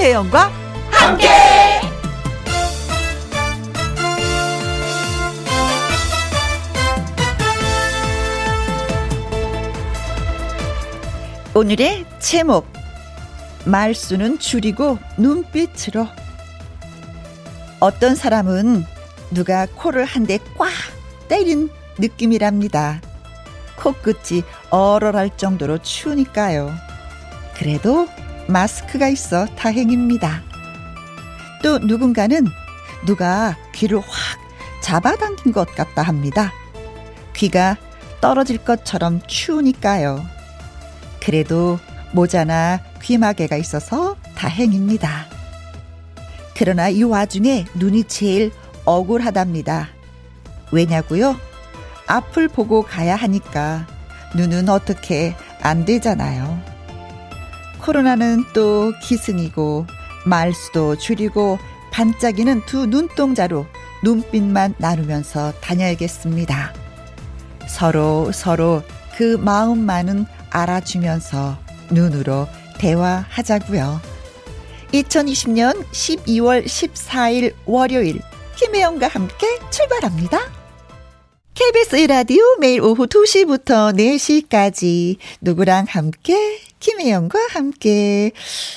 김혜영과 함께. 오늘의 제목 말수는 줄이고 눈빛으로 어떤 사람은 누가 코를 한 대 꽉 때린 느낌이랍니다. 코끝이 얼얼할 정도로 추우니까요. 그래도 마스크가 있어 다행입니다. 또 누군가는 누가 귀를 확 잡아당긴 것 같다 합니다. 귀가 떨어질 것처럼 추우니까요. 그래도 모자나 귀마개가 있어서 다행입니다. 그러나 이 와중에 눈이 제일 억울하답니다. 왜냐고요? 앞을 보고 가야 하니까 눈은 어떻게 안 되잖아요. 코로나는 또 기승이고 말수도 줄이고 반짝이는 두 눈동자로 눈빛만 나누면서 다녀야겠습니다. 서로 서로 그 마음만은 알아주면서 눈으로 대화하자고요. 2020년 12월 14일 월요일 김혜영과 함께 출발합니다. KBS 1라디오 매일 오후 2시부터 4시까지 누구랑 함께 김혜영과 함께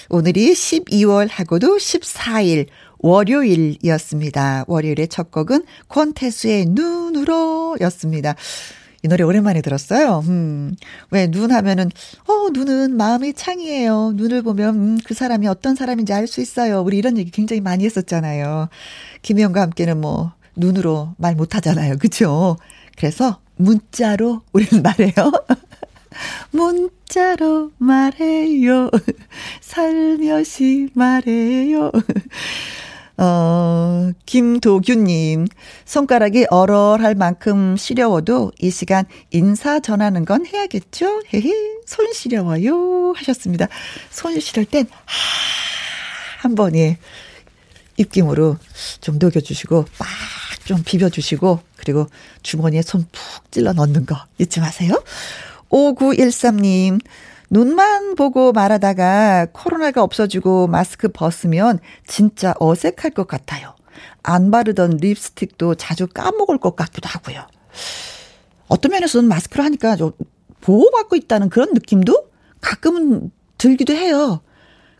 오늘이 12월하고도 14일 월요일이었습니다. 월요일의 첫 곡은 권태수의 눈으로 였습니다. 이 노래 오랜만에 들었어요. 음, 왜 눈 하면은, 어, 눈은 마음의 창이에요. 눈을 보면, 음, 그 사람이 어떤 사람인지 알 수 있어요. 우리 이런 얘기 굉장히 많이 했었잖아요. 김혜영과 함께는 뭐, 눈으로 말 못하잖아요. 그쵸? 그래서 문자로 우리는 말해요. 문 자로 말해요. 살며시 말해요. 어, 김도규님, 손가락이 얼얼할 만큼 시려워도 이 시간 인사 전하는 건 해야겠죠? 헤헤, 손 시려워요. 하셨습니다. 손 시릴 땐, 하, 한 번, 예, 입김으로 좀 녹여주시고, 막 좀 비벼주시고, 그리고 주머니에 손 푹 찔러 넣는 거 잊지 마세요. 5913님, 눈만 보고 말하다가 코로나가 없어지고 마스크 벗으면 진짜 어색할 것 같아요. 안 바르던 립스틱도 자주 까먹을 것 같기도 하고요. 어떤 면에서는 마스크를 하니까 좀 보호받고 있다는 그런 느낌도 가끔은 들기도 해요.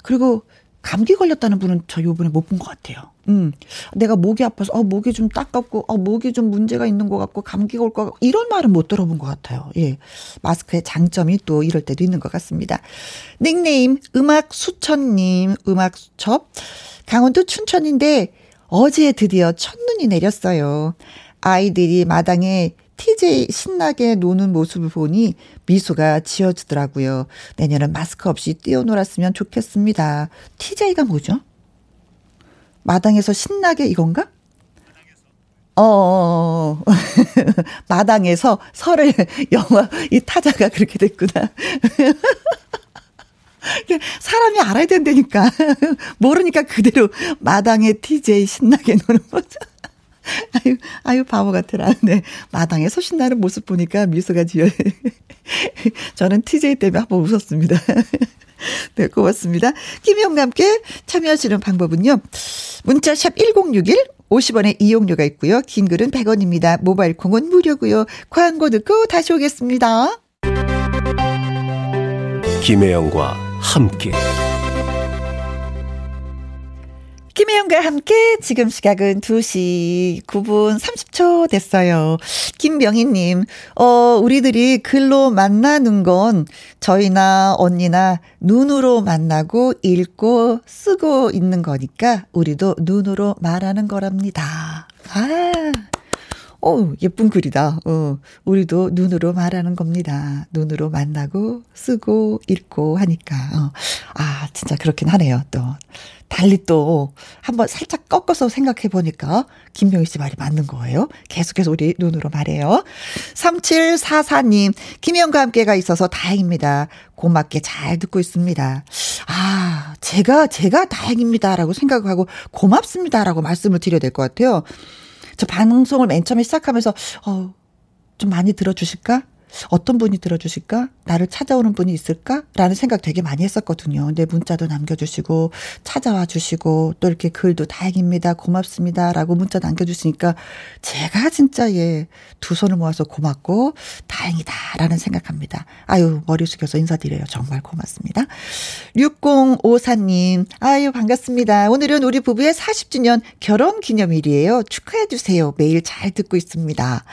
그리고 감기 걸렸다는 분은 저 요번에 못 본 것 같아요. 음, 내가 목이 아파서, 어, 목이 좀 따갑고, 어, 목이 좀 문제가 있는 것 같고, 감기가 올 것 같고, 이런 말은 못 들어본 것 같아요. 예. 마스크의 장점이 또 이럴 때도 있는 것 같습니다. 닉네임, 음악 수천님, 음악 수첩. 강원도 춘천인데, 어제 드디어 첫눈이 내렸어요. 아이들이 마당에 TJ 신나게 노는 모습을 보니 미소가 지어지더라고요. 내년은 마스크 없이 뛰어놀았으면 좋겠습니다. TJ가 뭐죠? 마당에서 신나게 이건가? 어, 어, 어. 마당에서 설을 영화, 이 타자가 그렇게 됐구나. 사람이 알아야 된다니까. 모르니까 그대로 마당에 TJ 신나게 노는 거죠. 아유, 아유, 바보 같으라. 네. 마당에 소신나는 모습 보니까 미소가 지어. 저는 TJ 때문에 한번 웃었습니다. 네, 고맙습니다. 김희영과 함께 참여하시는 방법은요. 문자샵 1061, 50원의 이용료가 있고요. 긴 글은 100원입니다. 모바일 콩은 무료고요. 광고 듣고 다시 오겠습니다. 김혜영과 함께. 김혜영과 함께 지금 시각은 2시 9분 30초 됐어요. 김명희님, 어, 우리들이 글로 만나는 건 저희나 언니나 눈으로 만나고 읽고 쓰고 있는 거니까 우리도 눈으로 말하는 거랍니다. 아. 어, 예쁜 글이다. 어, 우리도 눈으로 말하는 겁니다. 눈으로 만나고, 쓰고, 읽고 하니까. 어, 아, 진짜 그렇긴 하네요, 또. 달리 또 한번 살짝 꺾어서 생각해 보니까 김명희 씨 말이 맞는 거예요. 계속해서 우리 눈으로 말해요. 3744님, 김영과 함께가 있어서 다행입니다. 고맙게 잘 듣고 있습니다. 아, 제가, 제가 다행입니다라고 생각하고 고맙습니다라고 말씀을 드려야 될 것 같아요. 저 방송을 맨 처음에 시작하면서, 어, 좀 많이 들어주실까? 어떤 분이 들어주실까? 나를 찾아오는 분이 있을까? 라는 생각 되게 많이 했었거든요. 근데 문자도 남겨주시고, 찾아와 주시고, 또 이렇게 글도 다행입니다. 고맙습니다. 라고 문자 남겨주시니까, 제가 진짜 예, 두 손을 모아서 고맙고, 다행이다. 라는 생각합니다. 아유, 머리 숙여서 인사드려요. 정말 고맙습니다. 6054님, 아유, 반갑습니다. 오늘은 우리 부부의 40주년 결혼 기념일이에요. 축하해주세요. 매일 잘 듣고 있습니다.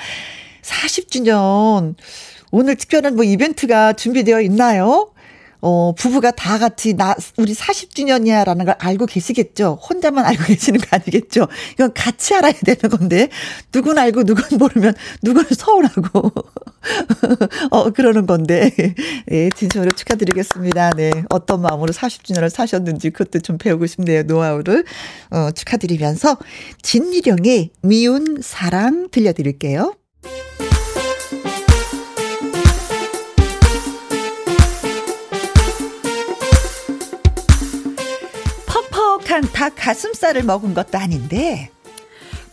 40주년. 오늘 특별한 뭐 이벤트가 준비되어 있나요? 어, 부부가 다 같이 나, 우리 40주년이야 라는 걸 알고 계시겠죠? 혼자만 알고 계시는 거 아니겠죠? 이건 같이 알아야 되는 건데, 누군 알고 누군 모르면 누군 서운하고, 어, 그러는 건데, 예, 진심으로 축하드리겠습니다. 네. 어떤 마음으로 40주년을 사셨는지 그것도 좀 배우고 싶네요. 노하우를. 어, 축하드리면서, 진미령의 미운 사랑 들려드릴게요. 퍽퍽한 닭 가슴살을 먹은 것도 아닌데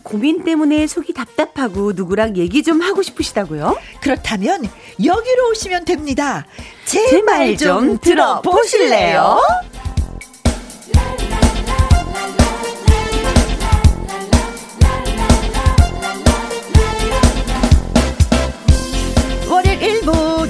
고민 때문에 속이 답답하고 누구랑 얘기 좀 하고 싶으시다고요? 그렇다면 여기로 오시면 됩니다. 제 말 좀 들어보실래요?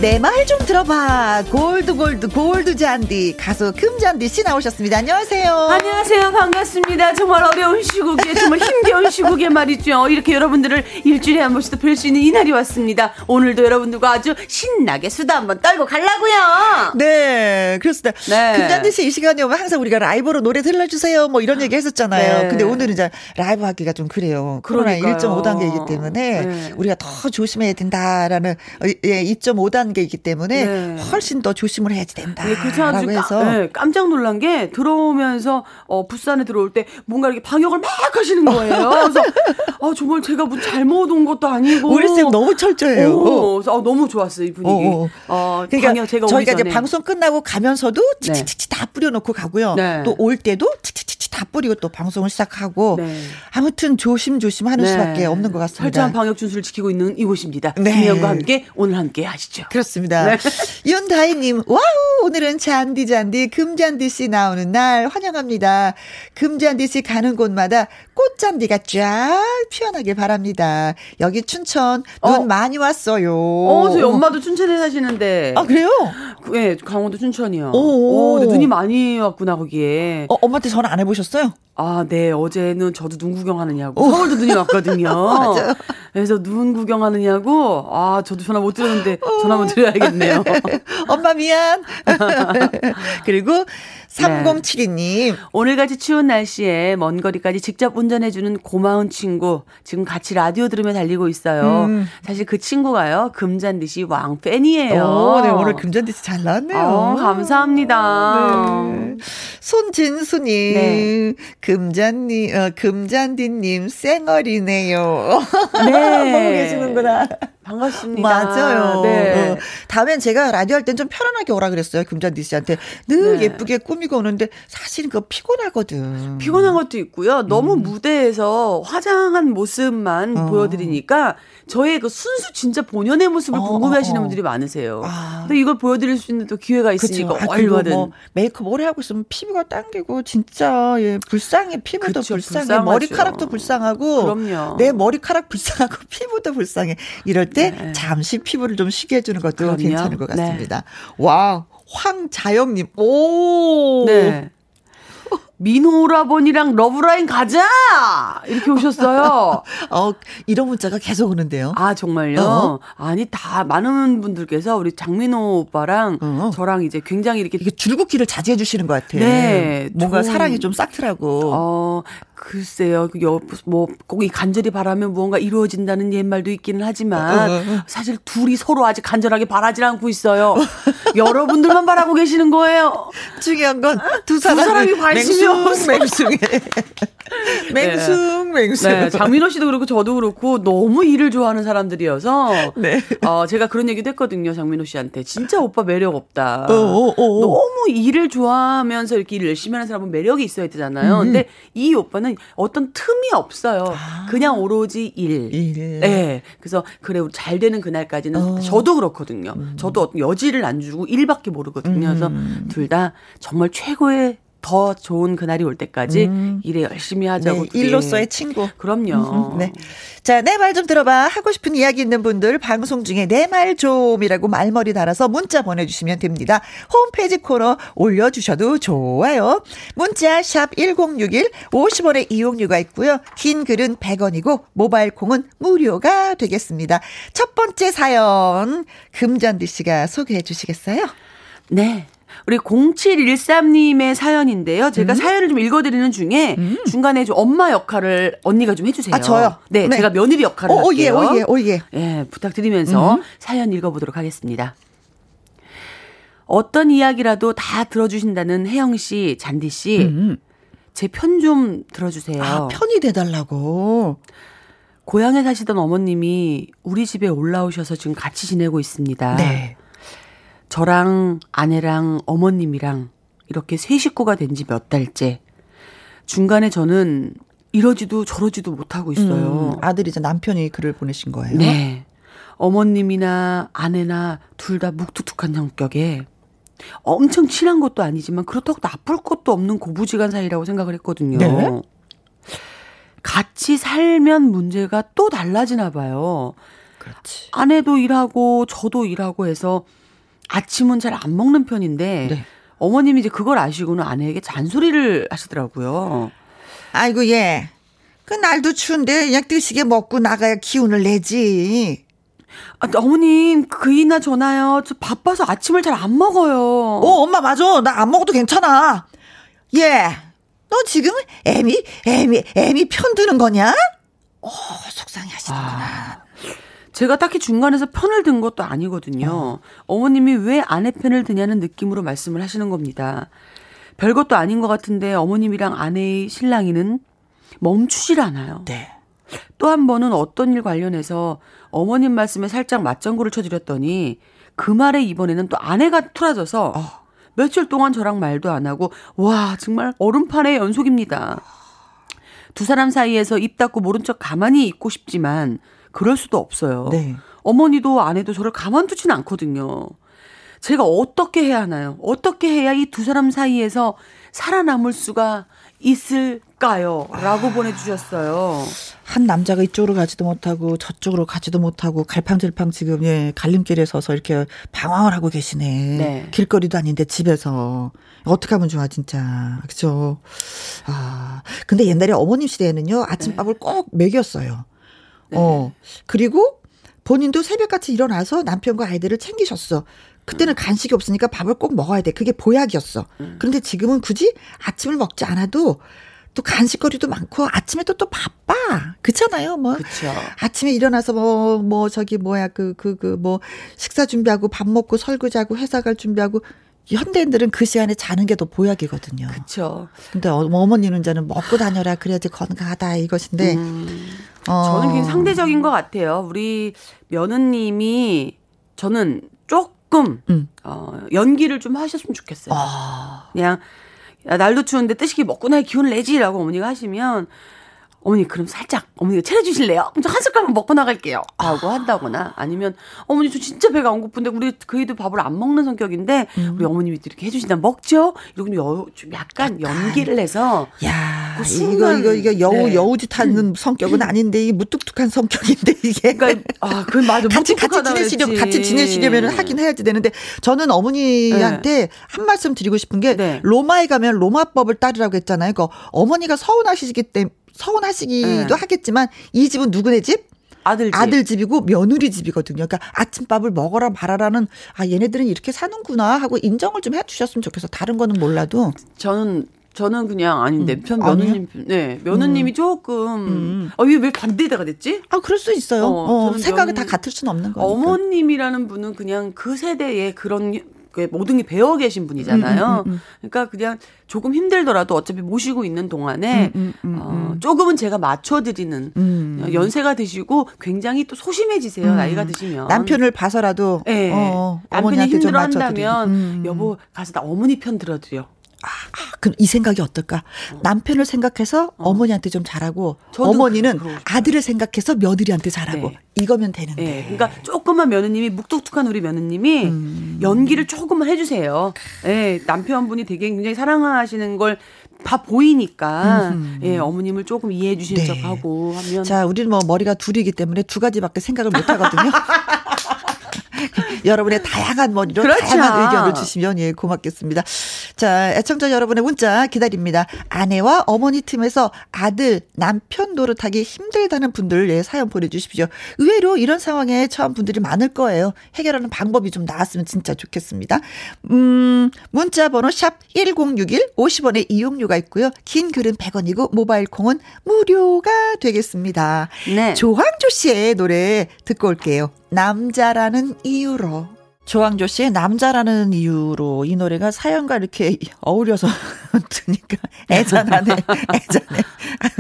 내 말 좀 들어봐 골드 골드 골드 잔디 가수 금잔디 씨 나오셨습니다. 안녕하세요. 안녕하세요. 반갑습니다. 정말 어려운 시국에 정말 힘겨운 시국에 말이죠. 이렇게 여러분들을 일주일에 한 번씩 뵐 수 있는 이 날이 왔습니다. 오늘도 여러분들과 아주 신나게 수다 한번 떨고 가려고요. 네, 그렇습니다. 네. 금잔디 씨 이 시간에 오면 항상 우리가 라이브로 노래 들려주세요. 뭐 이런 얘기 했었잖아요. 네. 근데 오늘은 이제 라이브 하기가 좀 그래요. 코로나 그러니까요. 1.5 단계이기 때문에 네. 우리가 더 조심해야 된다라는 어, 예, 2.5 단계 이기 때문에 네. 훨씬 더 조심을 해야지 네, 않아도 해서 까, 네, 깜짝 놀란 게 들어오면서 어, 부산에 들어올 때 뭔가 이렇게 방역을 막 하시는 거예요. 그래서 아, 정말 제가 뭐 잘못 온 것도 아니고 우리 쌤 너무 철저해요. 오, 그래서, 아, 너무 좋았어요 이 분위기. 어, 어. 어, 그러니까 방역 제가 저희가 이제. 방송 끝나고 가면서도 치치치치 다 뿌려놓고 가고요. 네. 또올 때도 치치 치치 다 뿌리고 또 방송을 시작하고 네. 아무튼 조심조심 하는 네. 수밖에 없는 것 같습니다. 철저한 방역 준수를 지키고 있는 이곳입니다. 네. 김혜영과 함께 오늘 함께 하시죠. 그렇습니다. 네. 윤다희님, wow! 오늘은 잔디 잔디 금잔디 씨 나오는 날 환영합니다. 금잔디 씨 가는 곳마다 꽃잔디가 쫙 피어나길 바랍니다. 여기 춘천 눈 어. 많이 왔어요. 어, 저희 엄마도 춘천에 사시는데. 아 그래요? 그, 예, 강원도 춘천이요. 오. 오, 근데 눈이 많이 왔구나, 거기에. 어, 엄마한테 전화 안 해보셨 어요? 아, 네. 어제는 저도 눈 구경하느냐고. 서울도 눈이 왔거든요. 맞아요. 그래서 눈 구경하느냐고. 아, 저도 전화 못 드렸는데 전화 한번 드려야겠네요. 엄마 미안. 그리고 네. 3072님. 오늘같이 추운 날씨에 먼 거리까지 직접 운전해주는 고마운 친구. 지금 같이 라디오 들으며 달리고 있어요. 음. 사실 그 친구가요. 금잔디 씨 왕 팬이에요. 오, 네, 오늘 금잔디 씨 잘 나왔네요. 어, 감사합니다. 네. 손진수님, 네. 금잔니, 어, 금잔디님, 쌩얼이네요. 네. 보고 계시는구나. 반갑습니다. 맞아요. 네. 어, 다음엔 제가 라디오 할 땐 좀 편안하게 오라 그랬어요. 금잔디 씨한테. 늘 네. 예쁘게 꾸미고 오는데 사실 그거 피곤하거든. 피곤한 것도 있고요. 너무 무대에서 화장한 모습만 음. 어. 보여드리니까 저의 그 순수 진짜 본연의 모습을 어, 궁금해 하시는 어, 어. 분들이 많으세요. 아. 근데 이걸 보여드릴 수 있는 또 기회가 그쵸. 있으니까 아, 그리고 얼마든. 뭐 메이크업 오래 하고 있으면 피부가 당기고 진짜 예 불쌍해 피부도 그쵸, 불쌍해 불쌍하죠. 머리카락도 불쌍하고 그럼요. 내 머리카락 불쌍하고 피부도 불쌍해 이럴 때 네. 잠시 피부를 좀 쉬게 해주는 것도 그럼요. 괜찮은 것 네. 같습니다. 와 황자영님 오 네. 민호 오라버니랑 love line 가자! 이렇게 오셨어요. 어 이런 문자가 계속 오는데요. 아, 정말요? 어. 아니, 다, 많은 분들께서 우리 장민호 오빠랑 어. 저랑 이제 굉장히 이렇게 이게 줄긋기를 자제해 주시는 것 같아. 네, 뭔가 좋은- 사랑이 좀 싹트라고. 어, 글쎄요. 그 여, 뭐, 꼭 이 간절히 바라면 무언가 이루어진다는 옛말도 있기는 하지만, 어, 어, 어. 사실 둘이 서로 아직 간절하게 바라질 않고 있어요. 여러분들만 바라고 계시는 거예요. 중요한 건 두 사람이 관심이 없어. 맹숭 맹숭해. 맹숭 맹수. 네, 장민호 씨도 그렇고 저도 그렇고 너무 일을 좋아하는 사람들이어서 네. 어, 제가 그런 얘기도 했거든요. 장민호 씨한테. 진짜 오빠 매력 없다. 어, 어. 너무 일을 좋아하면서 이렇게 일을 열심히 하는 사람은 매력이 있어야 되잖아요. 음. 근데 이 오빠는 어떤 틈이 없어요. 그냥 오로지 일. 일. 네. 그래서 그래 잘 되는 그날까지는 어. 저도 그렇거든요. 저도 어떤 여지를 안 주고 일밖에 모르거든요. 그래서 음. 둘다 정말 최고의 더 좋은 그날이 올 때까지 음. 일에 열심히 하자고. 네. 일로서의 친구. 그럼요. 네. 자, 내 말 좀 들어봐. 하고 싶은 이야기 있는 분들 방송 중에 내 말 좀이라고 말머리 달아서 문자 보내주시면 됩니다. 홈페이지 코너 올려주셔도 좋아요. 문자 샵 1061, 50원의 이용료가 있고요. 긴 글은 100원이고 모바일 콩은 무료가 되겠습니다. 첫 번째 사연 금잔디 씨가 소개해 주시겠어요? 네. 우리 0713님의 사연인데요. 음. 제가 사연을 좀 읽어드리는 중에 중간에 좀 엄마 역할을 언니가 좀 해주세요. 아, 저요? 네, 네. 제가 며느리 역할을 오, 오, 예, 할게요. 오, 예, 오, 예. 예, 부탁드리면서 사연 읽어보도록 하겠습니다. 어떤 이야기라도 다 들어주신다는 혜영 씨, 잔디 씨, 음. 제편 좀 들어주세요. 아, 편이 돼달라고. 고향에 사시던 어머님이 우리 집에 올라오셔서 지금 같이 지내고 있습니다. 네. 저랑 아내랑 어머님이랑 이렇게 세 식구가 된 지 몇 달째. 중간에 저는 이러지도 저러지도 못하고 있어요. 음, 아들이자 남편이 글을 보내신 거예요. 네. 어머님이나 아내나 둘 다 묵뚝뚝한 성격에 엄청 친한 것도 아니지만 그렇다고 나쁠 것도 없는 고부지간 사이라고 생각을 했거든요. 네? 같이 살면 문제가 또 달라지나 봐요. 그렇지. 아내도 일하고 저도 일하고 해서 아침은 잘 안 먹는 편인데 네. 어머님이 이제 그걸 아시고는 아내에게 잔소리를 하시더라고요. 아이고 얘. 그 날도 추운데 그냥 뜨시게 먹고 나가야 기운을 내지. 아, 어머님 그이나 저나요. 저 바빠서 아침을 잘 안 먹어요. 어 엄마 맞아. 나 안 먹어도 괜찮아. 얘. 너 지금 애미 애미 애미 편드는 거냐? 어 속상해 하시는구나. 제가 딱히 중간에서 편을 든 것도 아니거든요. 어. 머님이왜 아내 편을 드냐는 느낌으로 말씀을 하시는 겁니다. 별것도 아닌 것 같은데 어머님이랑 아내의 신랑이는 멈추질 않아요. 네. 또 한 번은 어떤 일 관련해서 어머님 말씀에 살짝 맞장구를 쳐드렸더니 그 말에 이번에는 또 아내가 틀어져서 며칠 동안 저랑 말도 안 하고 와 정말 얼음판의 연속입니다. 두 사람 사이에서 입 닫고 모른 척 가만히 있고 싶지만 그럴 수도 없어요. 네. 어머니도 아내도 저를 가만두진 않거든요. 제가 어떻게 해야 하나요? 어떻게 해야 이 두 사람 사이에서 살아남을 수가 있을까요? 라고 보내주셨어요. 한 남자가 이쪽으로 가지도 못하고 저쪽으로 가지도 못하고 갈팡질팡 지금 예 갈림길에 서서 이렇게 방황을 하고 계시네. 네. 길거리도 아닌데 집에서 어떻게 하면 좋아 진짜 그죠. 아 근데 옛날에 어머님 시대에는요 아침밥을 꼭 먹였어요. 어 그리고 본인도 새벽같이 일어나서 남편과 아이들을 챙기셨어. 그때는 간식이 없으니까 밥을 꼭 먹어야 돼. 그게 보약이었어. 그런데 지금은 굳이 아침을 먹지 않아도 또 간식거리도 많고 아침에 또 또 바빠. 그렇잖아요. 뭐 그쵸. 아침에 일어나서 뭐뭐 저기 뭐야 그 그 그 뭐 식사 준비하고 밥 먹고 설거지하고 회사 갈 준비하고 현대인들은 그 시간에 자는 게 더 보약이거든요. 그쵸. 근데 어- 어머니는 저는 먹고 다녀라 그래야지 건강하다 이것인데 어. 저는 굉장히 상대적인 것 같아요. 우리 며느님이 저는 조금 음. 어, 연기를 좀 하셨으면 좋겠어요. 아. 그냥 야, 날도 추운데 뜨시게 먹고 나야 기운을 내지라고 어머니가 하시면 어머니 그럼 살짝 어머니가 차려주실래요? 그럼 저한 숟갈만 먹고 나갈게요. 라고 한다거나 아니면 어머니 저 진짜 배가 안 고픈데 우리 그이도 밥을 안 먹는 성격인데 음. 우리 어머님이 이렇게 해주신다 먹죠? 이러고 여, 좀 약간, 연기를 해서 야, 그 이거 순간, 이거 이거 여우 네. 여우짓 하는 성격은 아닌데 이 무뚝뚝한 성격인데 이게 그러니까 아, 그 맞아. 같이 같이 지내시려. 같이 지내시려면 하긴 해야지 되는데 저는 어머니한테 한 말씀 드리고 싶은 게 네. 로마에 가면 로마법을 따르라고 했잖아요. 그 어머니가 서운하시기 때문에 서운하시기도 네. 하겠지만 이 집은 누구네 집? 아들 집. 아들 집이고 며느리 집이거든요. 그러니까 아침밥을 먹어라 말아라는 아 얘네들은 이렇게 사는구나 하고 인정을 좀 해주셨으면 좋겠어. 다른 거는 몰라도 저는 저는 그냥 아닌데 음. 편 아니에요? 며느님 네 며느님이 조금 음. 어 이게 왜 반대대가 됐지? 아 그럴 수 있어요. 어, 어, 생각이 면- 다 같을 수는 없는 거니까. 어머님이라는 분은 그냥 그 세대의 그런 그 모든 게 배워 계신 분이잖아요. 음, 음, 음, 그러니까 그냥 조금 힘들더라도 어차피 모시고 있는 동안에 음, 어, 조금은 제가 맞춰드리는 연세가 드시고 굉장히 또 소심해지세요. 나이가 드시면 남편을 봐서라도 네. 어, 남편이 힘들어한다면 여보 가서 나 어머니 편 들어드려. 아, 그럼 이 생각이 어떨까? 어. 남편을 생각해서 어. 머니한테 좀 잘하고 어머니는 아들을 생각해서 며느리한테 잘하고 네. 이거면 되는데. 네. 그러니까 조금만 며느님이 묵뚝뚝한 우리 며느님이 음. 연기를 조금만 해주세요. 네, 남편분이 되게 굉장히 사랑하시는 걸 다 보이니까 음. 예, 어머님을 조금 이해해 주시는 네. 척하고 하면 자 우리는 뭐 머리가 둘이기 때문에 두 가지밖에 생각을 못 하거든요. 여러분의 다양한 머리로 그렇죠. 다양한 의견을 주시면 예 고맙겠습니다. 자 애청자 여러분의 문자 기다립니다. 아내와 어머니 틈에서 아들 남편 노릇하기 힘들다는 분들 예 사연 보내주십시오. 의외로 이런 상황에 처한 분들이 많을 거예요. 해결하는 방법이 좀 나왔으면 진짜 좋겠습니다. 음 문자 번호 샵 #1061 50원의 이용료가 있고요. 긴 글은 100원이고 모바일 콩은 무료가 되겠습니다. 네. 조항조 씨의 노래 듣고 올게요. 남자라는 이 유로. 조항조 씨의 남자라는 이유로 이 노래가 사연과 이렇게 어울려서 드니까 애잔하네, 애잔해.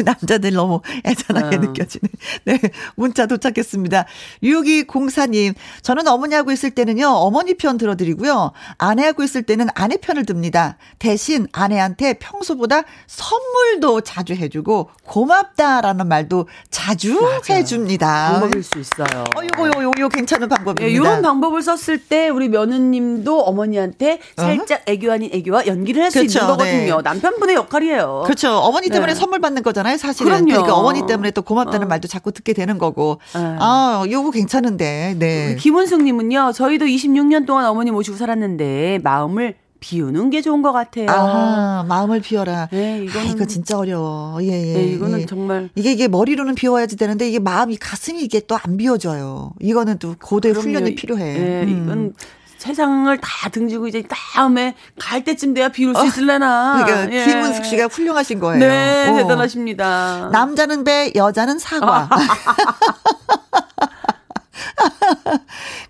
남자들 너무 애잔하게 어. 느껴지네. 네, 문자 도착했습니다. 6204님, 저는 어머니하고 있을 때는요, 어머니 편 들어드리고요. 아내하고 있을 때는 아내 편을 듭니다. 대신 아내한테 평소보다 선물도 자주 해주고, 고맙다라는 말도 자주 맞아. 해줍니다. 방법일 수 있어요. 어, 요거, 요거, 요거 괜찮은 방법입니다. 예, 이런 방법을 썼을 때 우리 며느님도 어머니한테 살짝 애교 아닌 애교와 연기를 할수 그렇죠. 있는 거거든요. 네. 남편분의 역할이에요. 그렇죠. 어머니 때문에 네. 선물 받는 거잖아요, 사실은. 그럼요. 그러니까 어머니 때문에 또 고맙다는 어. 말도 자꾸 듣게 되는 거고. 네. 아, 요거 괜찮은데. 네. 김은숙 님은요, 저희도 26년 동안 어머니 모시고 살았는데 마음을 비우는 게 좋은 것 같아요. 아, 마음을 비워라. 네, 이거는 아, 이거 진짜 어려워. 예, 예. 네, 이거는 예. 정말 이게 이게 머리로는 비워야지 되는데 이게 마음이 가슴이 이게 또 안 비워져요. 이거는 또 고대 훈련이 필요해. 네, 음. 이건 세상을 다 등지고 이제 다음에 갈 때쯤 돼야 비울 수 어, 있을래나. 그러니까 예. 김은숙 씨가 훌륭하신 거예요. 네, 어. 대단하십니다. 남자는 배, 여자는 사과.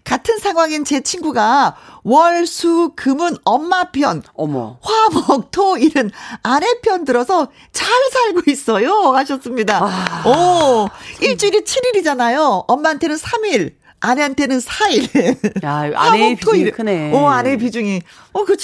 같은 상황인 제 친구가 월, 수, 금은 엄마 편, 어머. 화, 목, 토, 일은 아내 편 들어서 잘 살고 있어요. 하셨습니다. 아. 오, 일주일이 7일이잖아요. 엄마한테는 3일. 아내한테는 4일. 야, 아내의 비중이 크네. 어, 아내의 비중이. 어, 그렇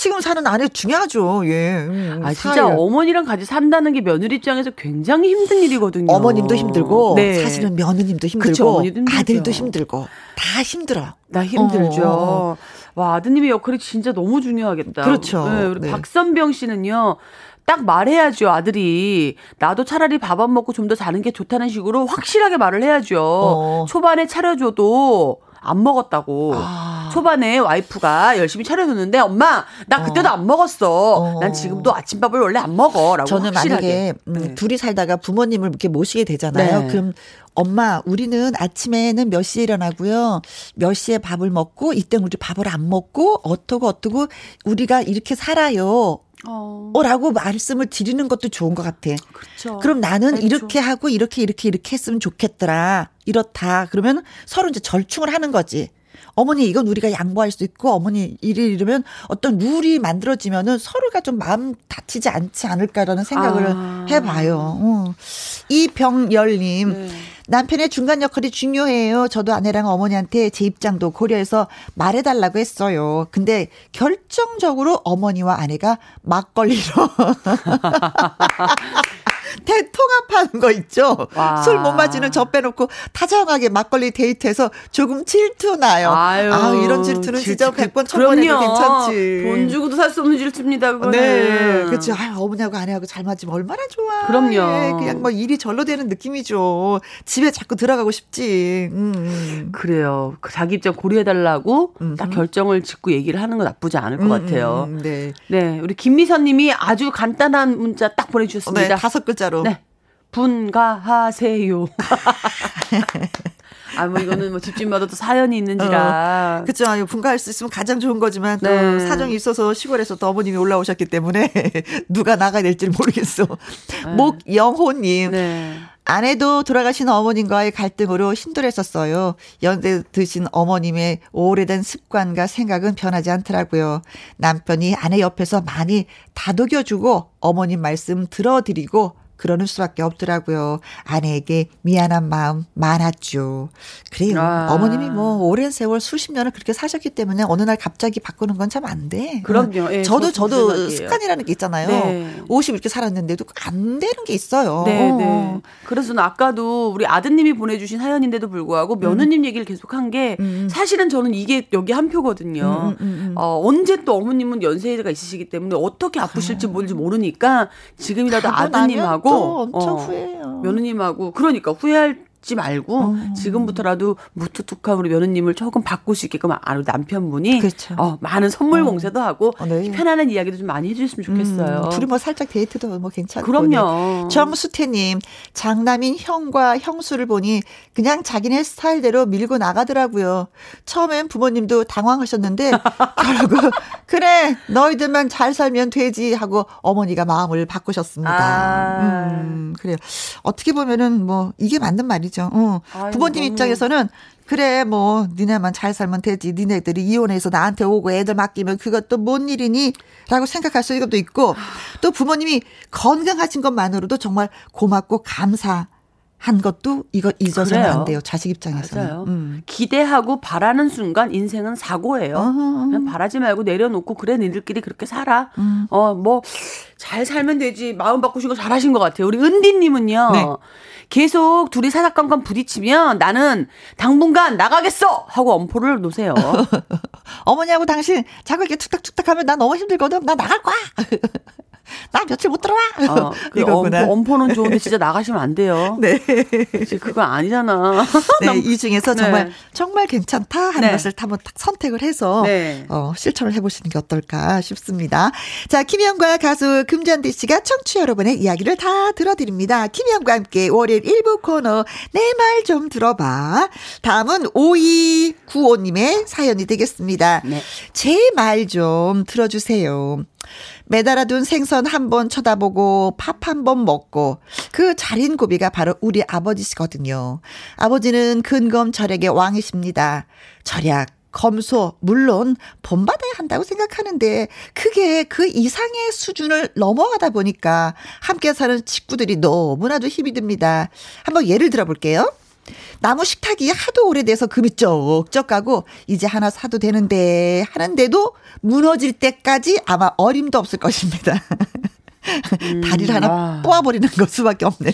지. 지금 사는 아내 중요하죠. 예. 음, 아 진짜 사일. 어머니랑 같이 산다는 게 며느리 입장에서 굉장히 힘든 일이거든요. 어머님도 힘들고 네. 사실은 며느님도 힘들고 그쵸, 아들도 힘들고 다 힘들어. 나 힘들죠. 어. 와 아드님의 역할이 진짜 너무 중요하겠다. 그렇죠. 네, 우리 네. 박선병 씨는요. 딱 말해야죠, 아들이. 나도 차라리 밥 안 먹고 좀 더 자는 게 좋다는 식으로 확실하게 말을 해야죠. 어. 초반에 차려줘도 안 먹었다고. 아. 초반에 와이프가 열심히 차려줬는데 엄마 나 그때도 어. 안 먹었어. 어. 난 지금도 아침밥을 원래 안 먹어라고 저는 확실하게. 만약에 음, 네. 둘이 살다가 부모님을 이렇게 모시게 되잖아요. 네. 그럼 엄마 우리는 아침에는 몇 시에 일어나고요. 몇 시에 밥을 먹고 이때 우리 밥을 안 먹고 어떻고 어떻고 우리가 이렇게 살아요. 어. 라고 말씀을 드리는 것도 좋은 것 같아. 그렇죠. 그럼 나는 그렇죠. 이렇게 하고 이렇게 이렇게 이렇게 했으면 좋겠더라. 이렇다. 그러면 서로 이제 절충을 하는 거지. 어머니 이건 우리가 양보할 수 있고 어머니 이리 이러면 어떤 룰이 만들어지면은 서로가 좀 마음 다치지 않지 않을까라는 생각을 아. 해봐요. 어. 이병열님 네. 남편의 중간 역할이 중요해요. 저도 아내랑 어머니한테 제 입장도 고려해서 말해달라고 했어요. 근데 결정적으로 어머니와 아내가 막걸리로 대통합하는 거 있죠. 술 못 마시는 저 빼놓고 다정하게 막걸리 데이트해서 조금 질투 나요. 아유, 아 이런 질투는 질투, 진짜 100번 천번해도 괜찮지. 돈 주고도 살 수 없는 질투입니다. 그거는. 네. 그렇죠. 아 어머니하고 아내하고 잘 맞으면 얼마나 좋아. 그럼요. 네, 그냥 뭐 일이 절로 되는 느낌이죠. 집에 자꾸 들어가고 싶지. 음. 음. 그래요. 그 자기 입장 고려해달라고 음. 딱 결정을 짓고 얘기를 하는 건 나쁘지 않을 것 음, 같아요. 음, 네. 네. 우리 김미선 님이 아주 간단한 문자 딱 보내주셨습니다. 네, 다섯 글 자로. 네. 분가하세요. 아, 뭐 이거는 뭐 집집마다 또 사연이 있는지라. 어, 그쵸. 분가할 수 있으면 가장 좋은 거지만 또 네. 사정이 있어서 시골에서 또 어머님이 올라오셨기 때문에 누가 나가야 될지 모르겠어. 네. 목영호님. 네. 아내도 돌아가신 어머님과의 갈등으로 힘들었었어요. 연세 드신 어머님의 오래된 습관과 생각은 변하지 않더라고요. 남편이 아내 옆에서 많이 다독여주고 어머님 말씀 들어드리고 그러는 수밖에 없더라고요. 아내에게 미안한 마음 많았죠. 그래요. 아. 어머님이 뭐 오랜 세월 수십 년을 그렇게 사셨기 때문에 어느 날 갑자기 바꾸는 건 참 안 돼. 그럼요. 예, 저도 저도 생각이에요. 습관이라는 게 있잖아요. 네. 50 이렇게 살았는데도 안 되는 게 있어요. 네, 어. 네. 그래서 아까도 우리 아드님이 보내주신 사연인데도 불구하고 며느님 음. 얘기를 계속한 게 음. 사실은 저는 이게 여기 한 표거든요. 음, 음, 음, 음. 어, 언제 또 어머님은 연세가 있으시기 때문에 어떻게 아프실지 뭔지 모르니까 지금이라도 아드님하고 또 엄청 어, 후회해요. 며느님하고 그러니까 후회할 지 말고 어. 지금부터라도 무뚝뚝한 우리 며느님을 조금 바꿀 수 있게끔 아, 남편분이 그렇죠. 어, 많은 선물 어. 공세도 하고 어, 네. 편안한 이야기도 좀 많이 해주셨으면 좋겠어요. 음, 둘이 뭐 살짝 데이트도 뭐 괜찮고. 그럼요. 정수태님 장남인 형과 형수를 보니 그냥 자기네 스타일대로 밀고 나가더라고요. 처음엔 부모님도 당황하셨는데 결국 그래 너희들만 잘 살면 되지 하고 어머니가 마음을 바꾸셨습니다. 아. 음, 그래요. 어떻게 보면은 뭐 이게 맞는 말이죠. 말이죠. 어. 아유, 부모님 너무... 입장에서는 그래 뭐 니네만 잘 살면 되지 니네들이 이혼해서 나한테 오고 애들 맡기면 그것도 뭔 일이니 라고 생각할 수도 있고 또 부모님이 건강하신 것만으로도 정말 고맙고 감사 한 것도 이거 잊어서는 그래요. 안 돼요. 자식 입장에서는. 맞아요. 음. 기대하고 바라는 순간 인생은 사고예요. 어허. 그냥 바라지 말고 내려놓고 그래 니들끼리 그렇게 살아. 음. 어뭐 잘 살면 되지. 마음 바꾸신 거 잘하신 것 같아요. 우리 은디님은요. 네. 계속 둘이 사사건건 부딪히면 나는 당분간 나가겠어 하고 엄포를 놓으세요. 어머니하고 당신 자꾸 이렇게 툭탁툭탁 하면 나 너무 힘들거든. 나 나갈 거야. 나 며칠 못 들어와. 어, 그 이거구나. 엄포, 는 좋은데 진짜 나가시면 안 돼요. 네. 그거 아니잖아. 네, 이 중에서 정말 네. 정말 괜찮다 하는 네. 것을 한번 딱 선택을 해서 네. 어, 실천을 해보시는 게 어떨까 싶습니다. 자, 김현과 가수 금잔디 씨가 청취 여러분의 이야기를 다 들어드립니다. 김현과 함께 월요일 1부 코너 내 말 좀 들어봐. 다음은 5295님의 사연이 되겠습니다. 네. 제말 좀 들어주세요. 매달아둔 생선 한 번 쳐다보고 밥 한 번 먹고 그 자린 고비가 바로 우리 아버지시거든요. 아버지는 근검 절약의 왕이십니다. 절약, 검소, 물론 본받아야 한다고 생각하는데 그게 그 이상의 수준을 넘어가다 보니까 함께 사는 식구들이 너무나도 힘이 듭니다. 한번 예를 들어 볼게요. 나무 식탁이 하도 오래돼서 금이 쪽쪽 가고 이제 하나 사도 되는데 하는데도 무너질 때까지 아마 어림도 없을 것입니다. 음, 다리를 하나 아. 뽑아버리는 것 수밖에 없네.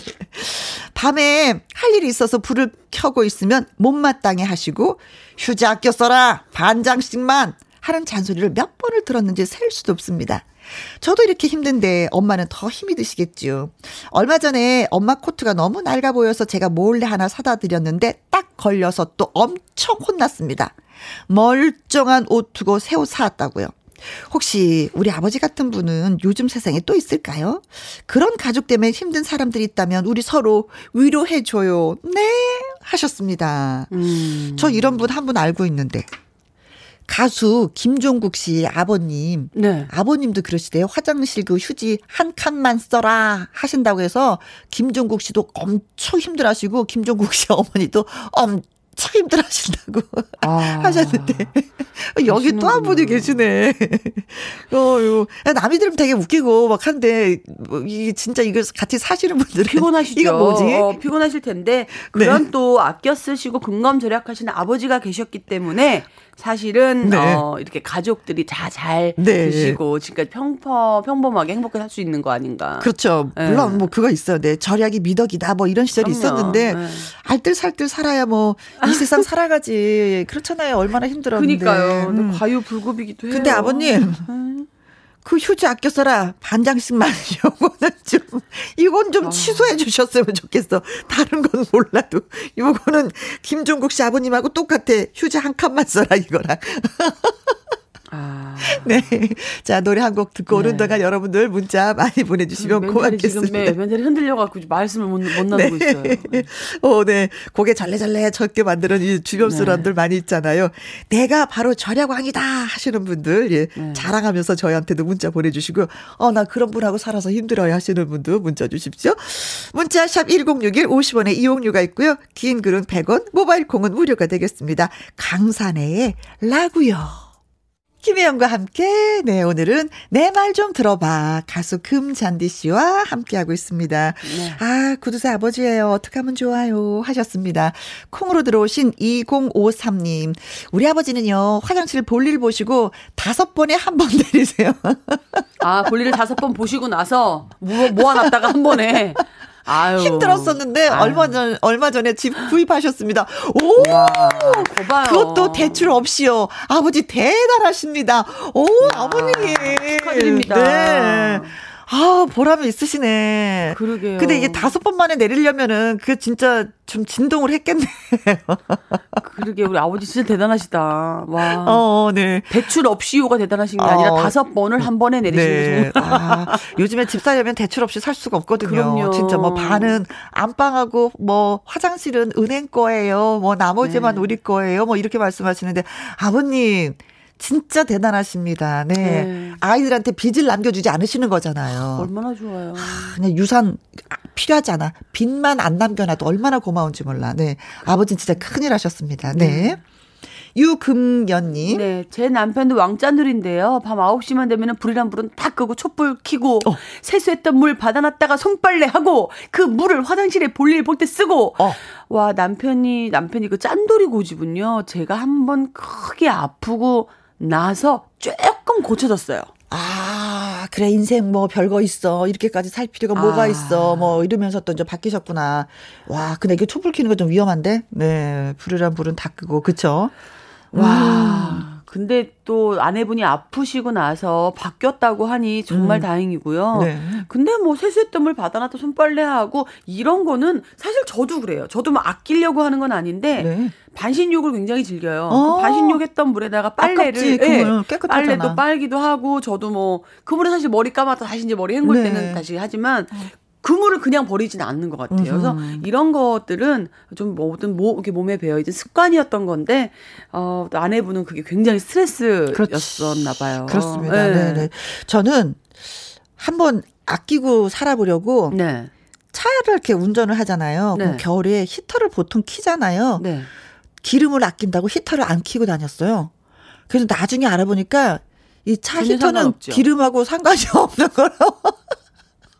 밤에 할 일이 있어서 불을 켜고 있으면 못마땅해 하시고 휴지 아껴 써라 반장씩만 하는 잔소리를 몇 번을 들었는지 셀 수도 없습니다. 저도 이렇게 힘든데 엄마는 더 힘이 드시겠죠. 얼마 전에 엄마 코트가 너무 낡아 보여서 제가 몰래 하나 사다 드렸는데 딱 걸려서 또 엄청 혼났습니다. 멀쩡한 옷 두고 새 옷 사왔다고요. 혹시 우리 아버지 같은 분은 요즘 세상에 또 있을까요? 그런 가족 때문에 힘든 사람들이 있다면 우리 서로 위로해줘요. 네, 하셨습니다. 음. 저 이런 분 한분 알고 있는데. 가수 김종국 씨 아버님, 네. 아버님도 그러시대요. 화장실 그 휴지 한 칸만 써라 하신다고 해서 김종국 씨도 엄청 힘들어 하시고 김종국 씨 어머니도 엄청 힘들어 하신다고 아, 하셨는데 여기 또 한 분이 계시네. 어, 요 남이 들으면 되게 웃기고 막 한데 뭐 이게 진짜 이거 같이 사시는 분들은 피곤하시죠. 이거 뭐지? 어, 피곤하실 텐데 그런 네. 또 아껴 쓰시고 근검 절약하시는 아버지가 계셨기 때문에 사실은 네. 어, 이렇게 가족들이 다잘 네. 드시고 지금까지 평범 평범하게 행복하게 살 수 있는 거 아닌가. 그렇죠. 네. 물론 뭐 그거 있어요. 네. 절약이 미덕이다 뭐 이런 시절이 그럼요. 있었는데 네. 알뜰살뜰 살아야 뭐 이 세상 살아가지. 그렇잖아요. 얼마나 힘들었는데. 그러니까요. 음. 과유불급이기도 해요. 근데 아버님 음. 그 휴지 아껴 써라 반장씩만 요거는 좀 이건 좀 아. 취소해 주셨으면 좋겠어. 다른 건 몰라도 요거는 김종국 씨 아버님하고 똑같아. 휴지 한 칸만 써라 이거랑. 아. 네. 자, 노래 한 곡 듣고 네. 오는 동안 여러분들 문자 많이 보내주시면 고맙겠습니다. 네, 멘탈이 흔들려갖고 말씀을 못, 못 나누고 네. 있어요. 네. 어, 네. 고개 잘래잘래 적게 만드는 이 주변 사람들 네. 많이 있잖아요. 내가 바로 절약왕이다 하시는 분들, 예. 네. 자랑하면서 저희한테도 문자 보내주시고, 어, 나 그런 분하고 살아서 힘들어요 하시는 분도 문자 주십시오. 문자 샵 1061 50원에 이용료가 있고요. 긴 글은 100원, 모바일 콩은 무료가 되겠습니다. 강산의 라구요. 김혜영과 함께, 네, 오늘은 내 말 좀 들어봐. 가수 금잔디 씨와 함께하고 있습니다. 네. 아, 구두사 아버지예요. 어떻게 하면 좋아요. 하셨습니다. 콩으로 들어오신 2053님. 우리 아버지는요, 화장실 볼일 보시고 다섯 번에 한 번 내리세요. 아, 볼일을 다섯 번 보시고 나서 모아놨다가 한 번에. 아유. 힘들었었는데 아유. 얼마 전 얼마 전에 집 구입하셨습니다. 오! 와, 그것도 대출 없이요. 아버지 대단하십니다. 오, 야, 아버님. 축하드립니다. 네. 아, 보람이 있으시네. 그러게요. 근데 이게 다섯 번 만에 내리려면은 그 진짜 좀 진동을 했겠네. 그러게 우리 아버지 진짜 대단하시다. 와. 어, 네. 대출 없이요가 대단하신 게 아니라 어, 다섯 번을 한 번에 내리시는 네. 아, 요즘에 집 살려면 대출 없이 살 수가 없거든요. 그럼요. 진짜 뭐 반은 안방하고 뭐 화장실은 은행 거예요. 뭐 나머지만 네. 우리 거예요. 뭐 이렇게 말씀하시는데 아버님 진짜 대단하십니다. 네. 네. 아이들한테 빚을 남겨주지 않으시는 거잖아요. 얼마나 좋아요. 하, 그냥 유산 필요하지 않아. 빚만 안 남겨놔도 얼마나 고마운지 몰라. 네. 아버지는 진짜 큰일 하셨습니다. 네. 네. 유금연님. 네, 제 남편도 왕자늘인데요. 밤 9시만 되면 불이란 불은 다 끄고 촛불 켜고 어. 세수했던 물 받아놨다가 손빨래 하고 그 물을 화장실에 볼일 볼 때 쓰고 어. 와 남편이 남편이 그 짠돌이 고집은요. 제가 한번 크게 아프고 나서 조금 고쳐졌어요. 아, 그래, 인생 뭐 별거 있어. 이렇게까지 살 필요가 아. 뭐가 있어. 뭐 이러면서 또 이제 바뀌셨구나. 와, 근데 이게 촛불 켜는 거 좀 위험한데? 네, 불이란 불은 다 끄고, 그쵸? 와. 음. 근데 또 아내분이 아프시고 나서 바뀌었다고 하니 정말 음. 다행이고요. 네. 근데 뭐 세수했던 물 받아놨다 손빨래하고 이런 거는 사실 저도 그래요. 저도 뭐 아끼려고 하는 건 아닌데 네. 반신욕을 굉장히 즐겨요. 어. 반신욕했던 물에다가 빨래를 네, 빨래도 빨기도 하고 저도 뭐 그 물에 사실 머리 감아서 다시 이제 머리 헹굴 네. 때는 다시 하지만 어. 그물을 그냥 버리지는 않는 것 같아요. 그래서 음. 이런 것들은 좀 뭐든 뭐 이렇게 몸에 배어 있는 습관이었던 건데 어 아내분은 그게 굉장히 스트레스였었나 봐요. 그렇습니다. 네. 네, 네. 저는 한번 아끼고 살아보려고 네. 차를 이렇게 운전을 하잖아요. 네. 그럼 겨울에 히터를 보통 키잖아요. 네. 기름을 아낀다고 히터를 안 키고 다녔어요. 그래서 나중에 알아보니까 이 차 히터는 상관없죠. 기름하고 상관이 없는 거라고.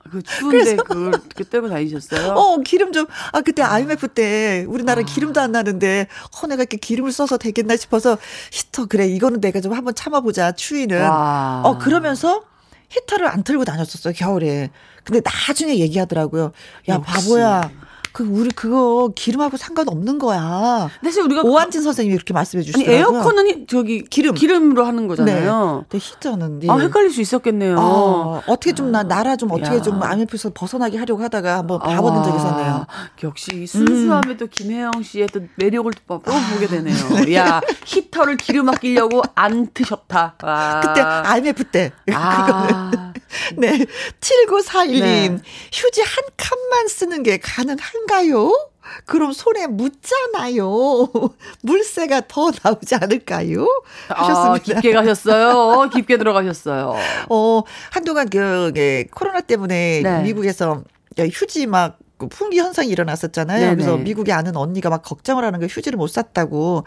그 추운데 그걸 그 떼고 다니셨어요? 어 기름 좀 아 그때 아. IMF 때 우리나라 아. 기름도 안 나는데 어 내가 이렇게 기름을 써서 되겠나 싶어서 히터 그래 이거는 내가 좀 한번 참아보자 추위는 와. 어 그러면서 히터를 안 틀고 다녔었어요 겨울에 근데 나중에 얘기하더라고요 야 역시. 바보야 그 우리 그거 기름하고 상관없는 거야. 사실 우리가 오한진 선생님이 이렇게 말씀해 주시더라고요. 에어컨은 저기 기름 기름으로 하는 거잖아요. 네. 히터는 예. 아 헷갈릴 수 있었겠네요. 아, 어떻게 좀나 나라 좀 어떻게 야. 좀 IMF에서 벗어나게 하려고 하다가 한번 봐보는 아, 적이 있었네요. 역시 순수함에 음. 또 김혜영 씨의 또 매력을 또 보게 되네요. 네. 야 히터를 기름 아끼려고 안 트셨다. 아. 그때 IMF 때. 아. 네. 7941님. 네. 휴지 한 칸만 쓰는 게 가능한 가요? 그럼 손에 묻잖아요. 물새가 더 나오지 않을까요? 하셨습니다. 아, 깊게 가셨어요. 깊게 들어가셨어요. 어, 한동안 그, 예, 코로나 때문에 네. 미국에서 휴지 막 풍기 현상이 일어났었잖아요. 네네. 그래서 미국에 아는 언니가 막 걱정을 하는 거 휴지를 못 샀다고.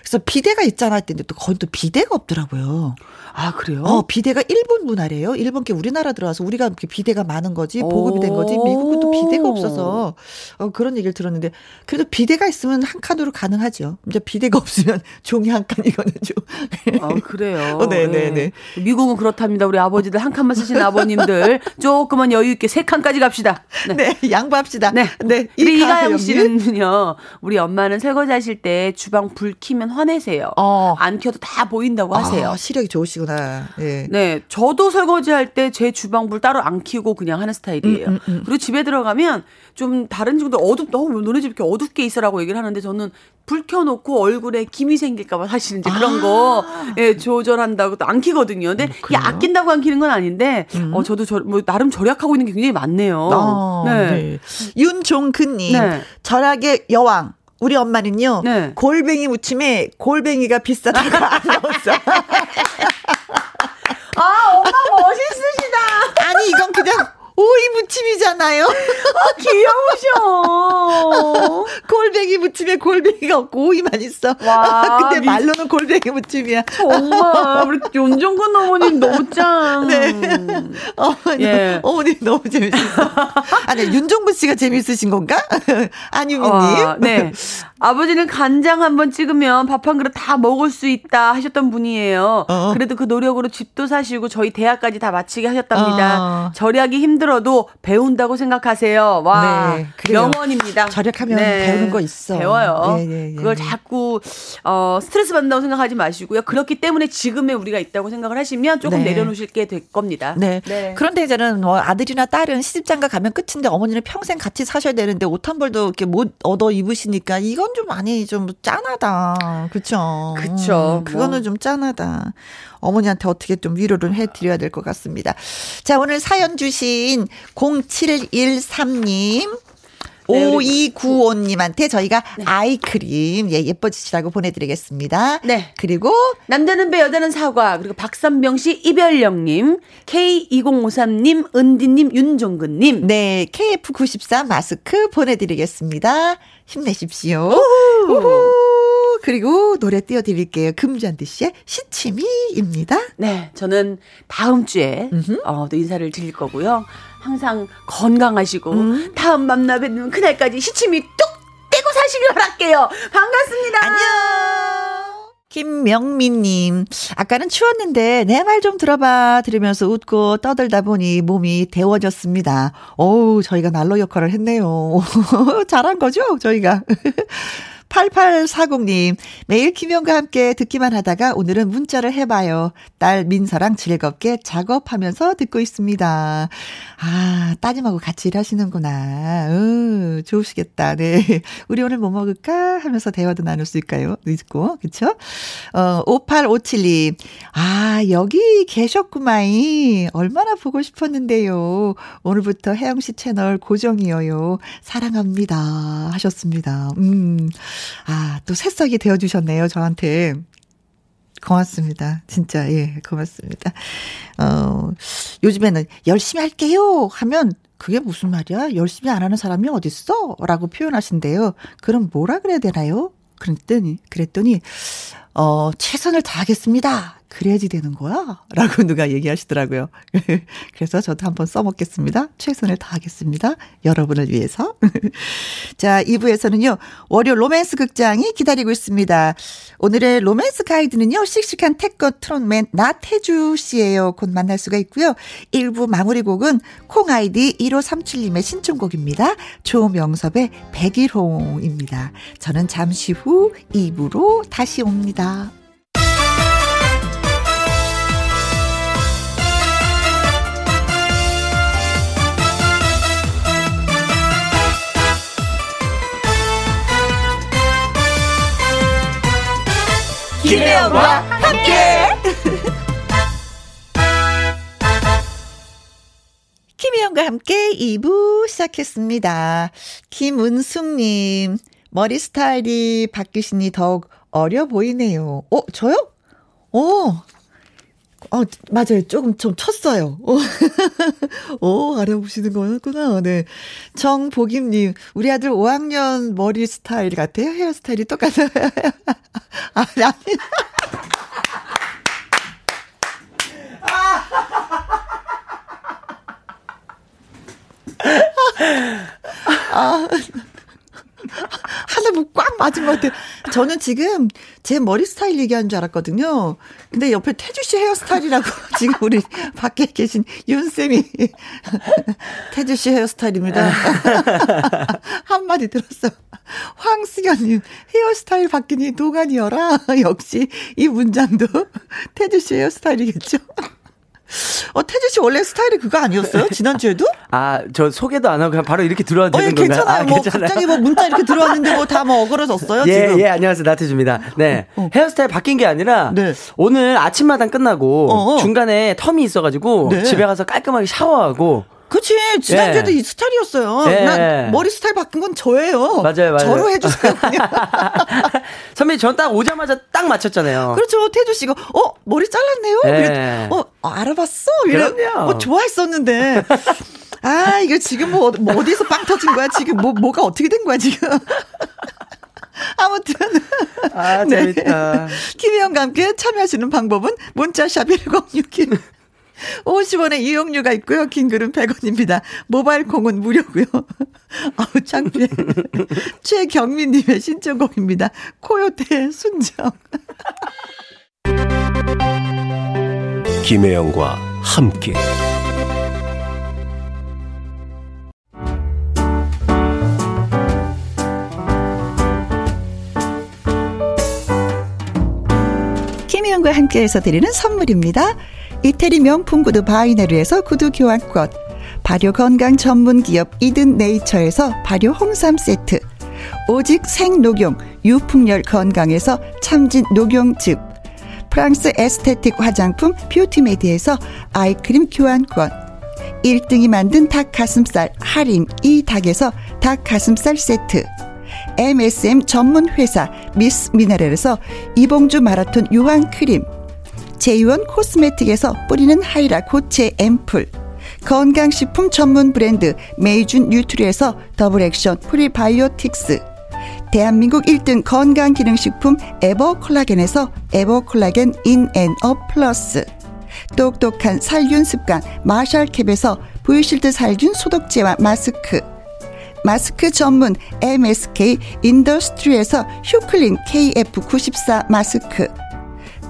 그래서 비대가 있잖아 했더니 또 거기 또 비대가 없더라고요. 아, 그래요? 어, 비대가 일본 문화래요. 일본 게 우리나라 들어와서 우리가 이렇게 비대가 많은 거지, 보급이 된 거지. 미국은 또 비대가 없어서 어, 그런 얘기를 들었는데 그래도 비대가 있으면 한 칸으로 가능하죠. 이제 비대가 없으면 종이 한 칸 이거든요. 아, 그래요. 어, 네, 네, 네. 미국은 그렇답니다. 우리 아버지들 한 칸만 쓰시는 아버님들 조금만 여유 있게 세 칸까지 갑시다. 네, 네 양보합시다. 네. 네. 우리 이가영 씨는요. 우리 엄마는 설거지 하실 때 주방 불 키면 화내세요. 어. 안 켜도 다 보인다고 하세요. 아, 시력이 좋으시고 그러시구나. 예. 네, 저도 설거지 할 때 제 주방불 따로 안 켜고 그냥 하는 스타일이에요. 음, 음, 음. 그리고 집에 들어가면 좀 다른 친구들 어둡 너무 너네 집 이렇게 어둡게 있어라고 얘기를 하는데 저는 불 켜놓고 얼굴에 김이 생길까봐 사실은 이제 그런 아. 거, 예, 조절한다고 또 안 키거든요. 근데 음, 이게 아낀다고 안 키는 건 아닌데, 음. 어, 저도 저, 뭐, 나름 절약하고 있는 게 굉장히 많네요. 아, 네. 네. 윤종근님, 네. 절약의 여왕. 우리 엄마는요, 네. 골뱅이 무침에 골뱅이가 비싸다고 안 넣었어. 아, 엄마 멋있으시다. 아니, 이건 그냥 오이 무침이잖아요. 아, 귀여우셔. 골뱅이 무침에 골뱅이가 없고 오이만 있어. 와. 근데 미... 말로는 골뱅이 무침이야. 정말 우리 윤종근 어머님 너무 짱. 네. 어머니, 예. 어머님 너무 재밌어. 아, 네. 윤종근 씨가 재밌으신 건가? 안유미님. 아, 네. 아버지는 간장 한번 찍으면 밥 한 그릇 다 먹을 수 있다 하셨던 분이에요. 어. 그래도 그 노력으로 집도 사시고 저희 대학까지 다 마치게 하셨답니다. 어. 절약이 힘들 어도 배운다고 생각하세요. 와, 네, 명언입니다. 절약하면 네. 배우는 거 있어. 배워요. 예, 예, 예. 그걸 자꾸 어, 스트레스 받는다고 생각하지 마시고요. 그렇기 때문에 지금의 우리가 있다고 생각을 하시면 조금 네. 내려놓으실 게 될 겁니다. 네. 네. 그런데 이제는 뭐 아들이나 딸은 시집장가 가면 끝인데 어머니는 평생 같이 사셔야 되는데 옷 한 벌도 이렇게 못 얻어 입으시니까 이건 좀 많이 좀 짠하다. 그쵸. 그쵸. 음, 그거는 뭐. 좀 짠하다. 어머니한테 어떻게 좀 위로를 해드려야 될 것 같습니다. 자, 오늘 사연 주신 0713님. 네, 5295님한테 저희가 네. 아이크림, 예, 예뻐지시라고 보내드리겠습니다. 네. 그리고. 남자는 배, 여자는 사과. 그리고 박선병 씨, 이별령님. K2053님, 은디님, 윤종근님. 네. KF94 마스크 보내드리겠습니다. 힘내십시오. 우후. 우후. 그리고 노래 띄워드릴게요. 금잔디 씨의 시치미입니다. 네. 저는 다음 주에, 어, 또 인사를 드릴 거고요. 항상 건강하시고 음. 다음 만나 뵙는 그날까지 시침이 뚝 떼고 사시길 바랄게요. 반갑습니다. 안녕. 김명민님, 아까는 추웠는데 내 말 좀 들어봐 들으면서 웃고 떠들다 보니 몸이 데워졌습니다. 어우, 저희가 난로 역할을 했네요. 잘한 거죠, 저희가. 8840님, 매일 김영과 함께 듣기만 하다가 오늘은 문자를 해봐요. 딸 민서랑 즐겁게 작업하면서 듣고 있습니다. 아, 따님하고 같이 일하시는구나. 어, 좋으시겠다. 네. 우리 오늘 뭐 먹을까? 하면서 대화도 나눌 수 있까요? 있고, 그쵸? 어, 5857님, 아, 여기 계셨구마이. 얼마나 보고 싶었는데요. 오늘부터 혜영씨 채널 고정이어요. 사랑합니다. 하셨습니다. 음. 아, 또 새싹이 되어주셨네요, 저한테. 고맙습니다. 진짜, 예, 고맙습니다. 어, 요즘에는 열심히 할게요! 하면 그게 무슨 말이야? 열심히 안 하는 사람이 어딨어? 라고 표현하신대요. 그럼 뭐라 그래야 되나요? 그랬더니, 그랬더니, 어, 최선을 다하겠습니다. 그래야지 되는 거야? 라고 누가 얘기하시더라고요. 그래서 저도 한번 써먹겠습니다. 최선을 다하겠습니다. 여러분을 위해서. 자, 2부에서는요, 월요 로맨스 극장이 기다리고 있습니다. 오늘의 로맨스 가이드는요, 씩씩한 태꺼 트롯맨 나태주 씨예요. 곧 만날 수가 있고요. 1부 마무리 곡은 콩아이디 1537님의 신청곡입니다. 조명섭의 백일홍입니다. 저는 잠시 후 2부로 다시 옵니다. 김혜영과 함께. 김혜영과 함께 2부 시작했습니다. 김은숙님, 머리 스타일이 바뀌시니 더욱 어려 보이네요. 어, 저요? 어, 어, 맞아요. 조금 좀 쳤어요. 어, 어 알아보시는 거였구나. 네. 정복임님, 우리 아들 5학년 머리 스타일 같아요. 헤어스타일이 똑같아요. 아, 아니. 아. 하나 뭐꽉 맞은 것 같아요. 저는 지금 제 머리 스타일 얘기하는 줄 알았거든요. 근데 옆에 태주 씨 헤어스타일이라고 지금 우리 밖에 계신 윤쌤이 태주 씨 헤어스타일입니다. 한마디 들었어. 황승현님 헤어스타일 바뀌니 노간이어라. 역시 이 문장도 태주 씨 헤어스타일이겠죠. 어, 태주 씨 원래 스타일이 그거 아니었어요? 지난주에도? 아, 저 소개도 안 하고 그냥 바로 이렇게 들어와도 어, 되는 예, 건가요? 괜찮아요. 아, 뭐 괜찮아요. 갑자기 뭐 문자 이렇게 들어왔는데 뭐 다 뭐 어그러졌어요, 예, 지금? 예, 안녕하세요. 나태주입니다. 네. 어, 어. 헤어스타일 바뀐 게 아니라 네. 오늘 아침마당 끝나고 어어. 중간에 텀이 있어 가지고 네. 집에 가서 깔끔하게 샤워하고 그치 지난주에도 예. 이 스타일이었어요. 예. 난 머리 스타일 바뀐 건 저예요. 맞아요, 맞아요. 저로 해주세요. 선배님, 전 딱 오자마자 딱 맞췄잖아요. 그렇죠. 태주 씨가 어 머리 잘랐네요. 예. 그랬, 어, 어 알아봤어. 이래. 어 좋아했었는데. 아 이거 지금 뭐, 뭐 어디서 빵 터진 거야? 지금 뭐 뭐가 어떻게 된 거야 지금? 아무튼. 아, 재밌다. 네. 김혜영과 함께 참여하시는 방법은 문자샵 1061. 50원의 이용료가 있고요. 긴 글은 100원입니다. 모바일 콩은 무료고요. 아우 창피해. 최경민님의 신청곡입니다. 코요태 순정. 김혜영과 함께. 김혜영과 함께해서 드리는 선물입니다. 이태리 명품 구두 바이네르에서 구두 교환권, 발효 건강 전문 기업 이든 네이처에서 발효 홍삼 세트, 오직 생녹용 유풍열 건강에서 참진 녹용즙, 프랑스 aesthetic 화장품 뷰티메디에서 아이크림 교환권, 1등이 만든 닭 가슴살 할인 이닭에서 닭 가슴살 세트, MSM 전문 회사 미스 미네랄에서 이봉주 마라톤 유황 크림, 제이원 코스메틱에서 뿌리는 하이라 고체 앰플. 건강식품 전문 브랜드 메이준 뉴트리에서 더블 액션 프리바이오틱스. 대한민국 1등 건강기능식품 에버콜라겐에서 에버콜라겐 인앤어 플러스. 똑똑한 살균습관 마샬캡에서 보이실드 살균 소독제와 마스크. 마스크 전문 MSK 인더스트리에서 휴클린 KF94 마스크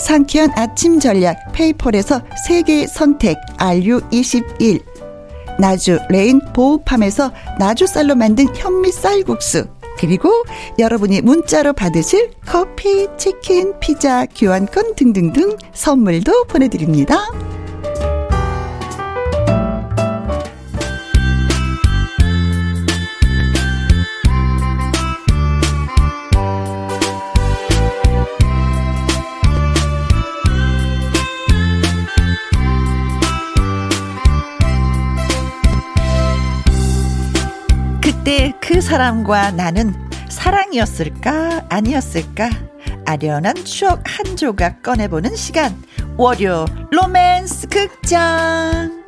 상쾌한 아침 전략 페이펄에서 세계 선택 RU21 나주 레인 보호팜에서 나주쌀로 만든 현미 쌀국수 그리고 여러분이 문자로 받으실 커피, 치킨, 피자, 교환권 등등등 선물도 보내드립니다. 그 사람과 나는 사랑이었을까 아니었을까 아련한 추억 한 조각 꺼내보는 시간 월요 로맨스 극장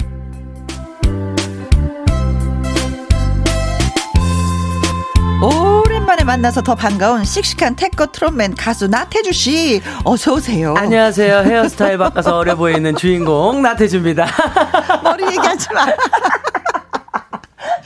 오랜만에 만나서 더 반가운 씩씩한 태커 트롯맨 가수 나태주 씨 어서 오세요. 안녕하세요. 헤어스타일 바꿔서 어려 보이는 주인공 나태주입니다. 머리 얘기하지 마.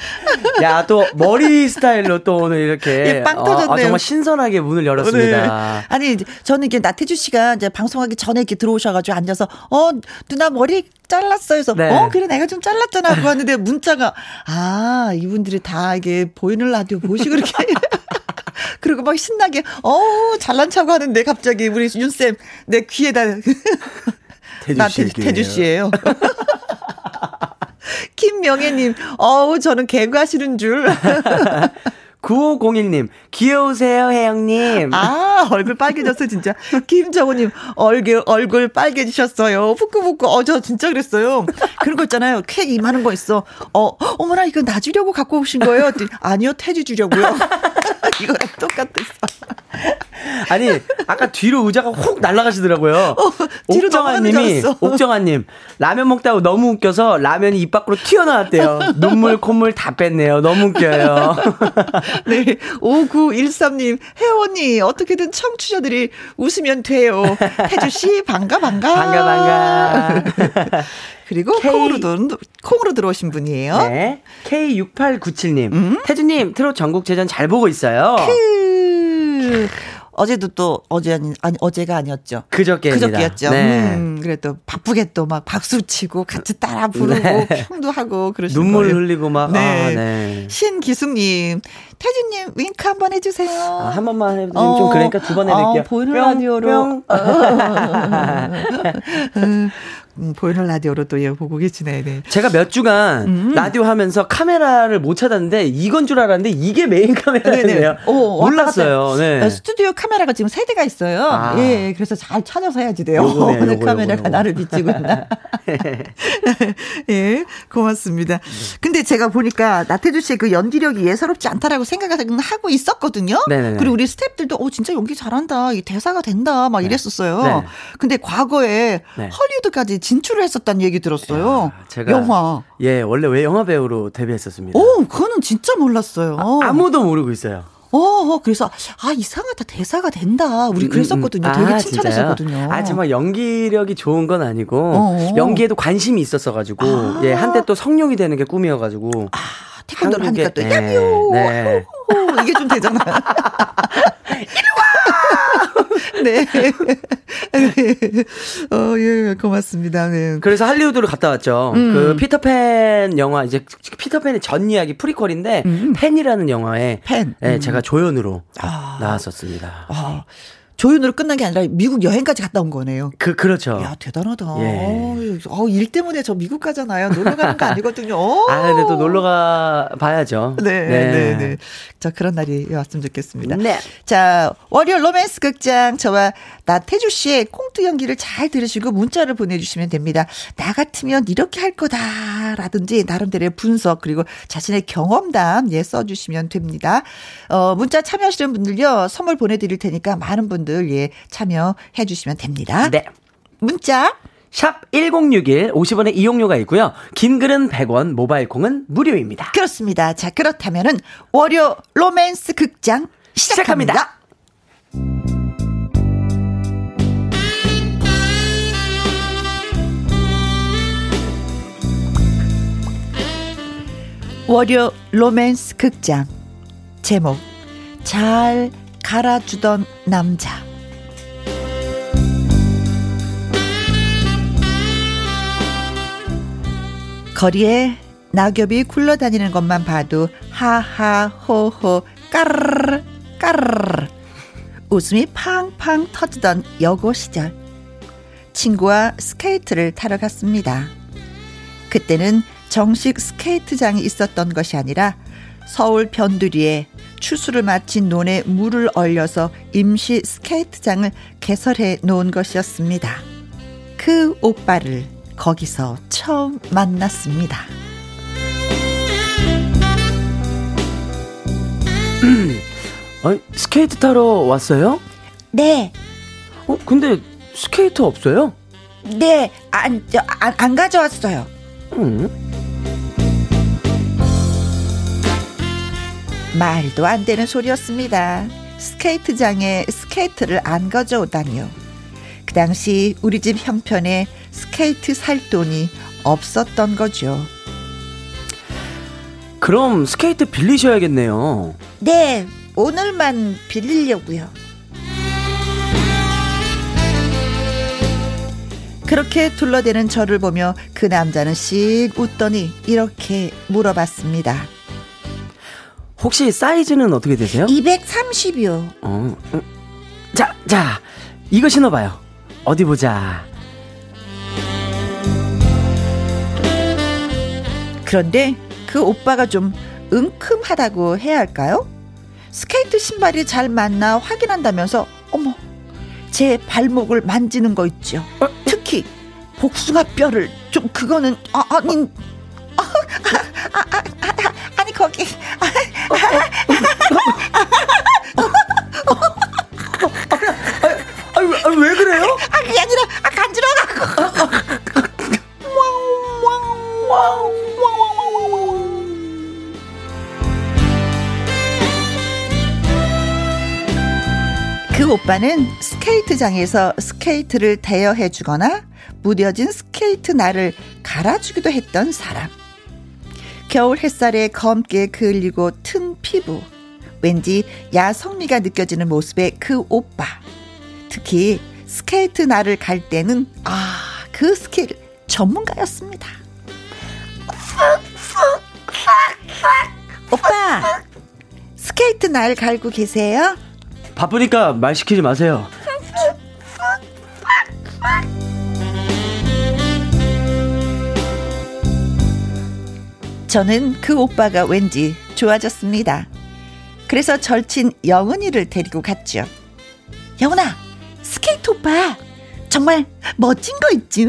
야, 또 머리 스타일로 또 오늘 이렇게 예, 빵 터졌네요. 어, 아, 정말 신선하게 문을 열었습니다. 네. 아니, 저는 이게 나태주 씨가 이제 방송하기 전에 이렇게 들어오셔 가지고 앉아서 어 누나 머리 잘랐어요. 그래서 네. 어 그래 내가 좀 잘랐잖아. 그거 하는데 문자가 아 이분들이 다 이게 보이는 라디오 보시고 이렇게. 그리고 막 신나게 어 잘난 척 하는데 갑자기 우리 윤쌤 내 귀에다 태주 씨 태주 씨예요. 김명애님, 어우, 저는 개그 하시는 줄. 9501님, 귀여우세요, 혜영님. 아, 얼굴 빨개졌어, 진짜. 김정우님, 얼굴, 얼굴 빨개지셨어요. 후끄후끄, 어, 저 진짜 그랬어요. 그런 거 있잖아요. 캐 이만한 거 있어. 어, 어머나, 이거 나 주려고 갖고 오신 거예요? 아니요, 태지 주려고요. 이거랑 똑같았어. 아니, 아까 뒤로 의자가 훅 날아가시더라고요. 어, 옥정아님이, 옥정아님, 라면 먹다가 너무 웃겨서 라면이 입 밖으로 튀어나왔대요. 눈물, 콧물 다 뺐네요. 너무 웃겨요. 네. 5913님, 혜원이, 어떻게든 청취자들이 웃으면 돼요. 혜주 씨, 반가, 반가. 반가, 반가. 그리고 K... 콩으로, 도, 콩으로 들어오신 분이에요. 네. K6897님. 음? 태주님, 트롯 전국체전 잘 보고 있어요. 그... 어제도 또 어제 아니, 아니 어제가 아니었죠. 그저께입니다. 그저께였죠. 네. 음, 그래 또 바쁘게 또 막 박수 치고 같이 따라 부르고 네. 평도 하고 그러시는 눈물 거예요. 흘리고 막. 네. 아, 네. 신기숙님, 태준님 윙크 한번 해주세요. 아, 한 번만 해주세요. 어, 좀 그러니까 두 번 해드릴게요. 어, 보이는 라디오로. 음, 음, 보이는 라디오로 또 예, 보고 계시네. 네. 제가 몇 주간 음. 라디오 하면서 카메라를 못 찾았는데 이건 줄 알았는데 이게 메인 카메라네요. 오, 몰랐어요. 네. 아, 스튜디오 카메라가 지금 세 대가 있어요. 아. 예, 그래서 잘 찾아서 해야지 돼요. 요거네, 어느 요거, 카메라가 요거, 나를 비치고 있나. 예, 고맙습니다. 근데 제가 보니까 나태주 씨의 그 연기력이 예사롭지 않다라고 생각을 하고 있었거든요. 네네네. 그리고 우리 스탭들도 오 진짜 연기 잘한다. 이 대사가 된다. 막 네. 이랬었어요. 네. 근데 과거에 네. 헐리우드까지 진출을 했었다는 얘기 들었어요. 야, 제가 영화. 예, 원래 왜 영화 배우로 데뷔했었습니다. 오, 그거는 진짜 몰랐어요. 아, 무도 모르고 있어요. 어, 어, 그래서 아 이상하다 대사가 된다. 우리 음, 음, 음. 그랬었거든요. 되게 아, 칭찬했었거든요. 아 정말 연기력이 좋은 건 아니고 어어. 연기에도 관심이 있었어 가지고 아. 예 한때 또 성룡이 되는 게 꿈이어가지고. 아 태권도를 하니까 또 야비오 네. 이게 좀 되잖아. 이 리 와. 네. 어, 예, 고맙습니다. 네. 그래서 할리우드로 갔다 왔죠. 음. 그 피터팬 영화, 이제 피터팬의 전 이야기 프리퀄인데, 음. 팬이라는 영화에. 팬. 네, 제가 조연으로 아. 나왔었습니다. 아. 조연으로 끝난 게 아니라 미국 여행까지 갔다 온 거네요. 그 그렇죠. 야 대단하다. 예. 어, 일 때문에 저 미국 가잖아요. 놀러 가는 거 아니거든요. 아 근데 또 놀러 가 봐야죠. 네, 네, 네, 네. 자 그런 날이 왔으면 좋겠습니다. 네. 자 월요 로맨스 극장 저와 나태주 씨의 콩트 연기를 잘 들으시고 문자를 보내주시면 됩니다. 나 같으면 이렇게 할 거다라든지 나름대로의 분석 그리고 자신의 경험담 예 써주시면 됩니다. 어 문자 참여하시는 분들요 선물 보내드릴 테니까 많은 분 분들 예 참여해 주시면 됩니다. 네. 문자 샵 1061, 50원의 이용료가 있고요. 긴 글은 100원, 모바일 콩은 무료입니다. 그렇습니다. 자, 그렇다면은 월요 로맨스 극장 시작합니다. 시작합니다. 월요 로맨스 극장 제목 잘 갈아주던 남자. 거리에 낙엽이 굴러다니는 것만 봐도 하하 호호 까르르 까르르 웃음이 팡팡 터지던 여고 시절 친구와 스케이트를 타러 갔습니다. 그때는 정식 스케이트장이 있었던 것이 아니라 서울 변두리에 추수를 마친 논에 물을 얼려서 임시 스케이트장을 개설해 놓은 것이었습니다. 그 오빠를 거기서 처음 만났습니다. 아 스케이트 타러 왔어요? 네. 어, 근데 스케이트 없어요? 네, 안, 저, 안, 안 가져왔어요. 음. 말도 안 되는 소리였습니다. 스케이트장에 스케이트를 안 가져오다니요. 그 당시 우리 집 형편에 스케이트 살 돈이 없었던 거죠. 그럼 스케이트 빌리셔야겠네요. 네, 오늘만 빌리려고요. 그렇게 둘러대는 저를 보며 그 남자는 씩 웃더니 이렇게 물어봤습니다. 혹시 사이즈는 어떻게 되세요? 230이요. 어, 음. 자, 자, 이거 신어봐요. 어디 보자. 그런데 그 오빠가 좀 은큼하다고 해야 할까요? 스케이트 신발이 잘 맞나 확인한다면서 어머 제 발목을 만지는 거 있죠. 어? 특히 복숭아 뼈를 좀 그거는 아, 아니 아, 아, 아, 아, 아니 거기 왜 그래요? 아, 그게 아니라 아, 간지러워. 그 오빠는 스케이트장에서 스케이트를 대여해 주거나 무뎌진 스케이트 날을 갈아주기도 했던 사람. 겨울 햇살에 검게 그을리고 튼 피부. 왠지 야성미가 느껴지는 모습의 그 오빠. 특히 스케이트 날을 갈 때는 아, 그 스킬 전문가였습니다. 오빠, 스케이트 날 갈고 계세요? 바쁘니까 말 시키지 마세요. 저는 그 오빠가 왠지 좋아졌습니다. 그래서 절친 영은이를 데리고 갔죠. 영은아, 스케이트 오빠 정말 멋진 거 있지?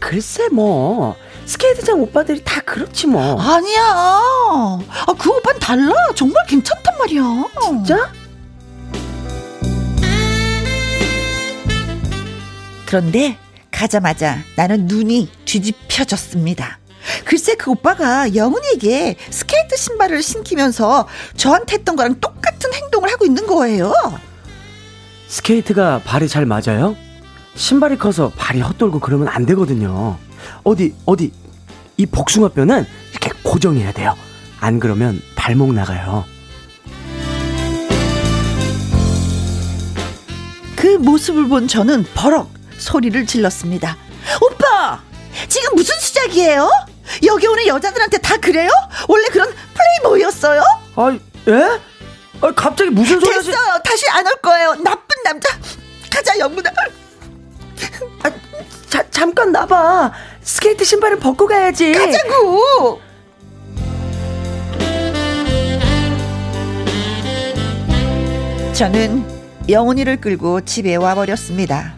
글쎄 뭐 스케이트장 오빠들이 다 그렇지 뭐. 아니야. 아, 그 오빠는 달라. 정말 괜찮단 말이야. 진짜? 그런데 가자마자 나는 눈이 뒤집혀졌습니다. 글쎄 그 오빠가 영은이에게 스케이트 신발을 신기면서 저한테 했던 거랑 똑같은 행동을 하고 있는 거예요. 스케이트가 발이 잘 맞아요? 신발이 커서 발이 헛돌고 그러면 안 되거든요. 어디 어디 이 복숭아뼈는 이렇게 고정해야 돼요. 안 그러면 발목 나가요. 그 모습을 본 저는 버럭 소리를 질렀습니다. 오빠! 지금 무슨 시작이에요? 여기 오는 여자들한테 다 그래요? 원래 그런 플레이보이였어요? 아, 예? 아, 갑자기 무슨 소리 됐어요. 하시... 다시 안 올 거예요. 나쁜 남자. 가자, 영문아. 아, 자, 잠깐 나봐. 스케이트 신발을 벗고 가야지. 가자고! 저는 영훈이를 끌고 집에 와버렸습니다.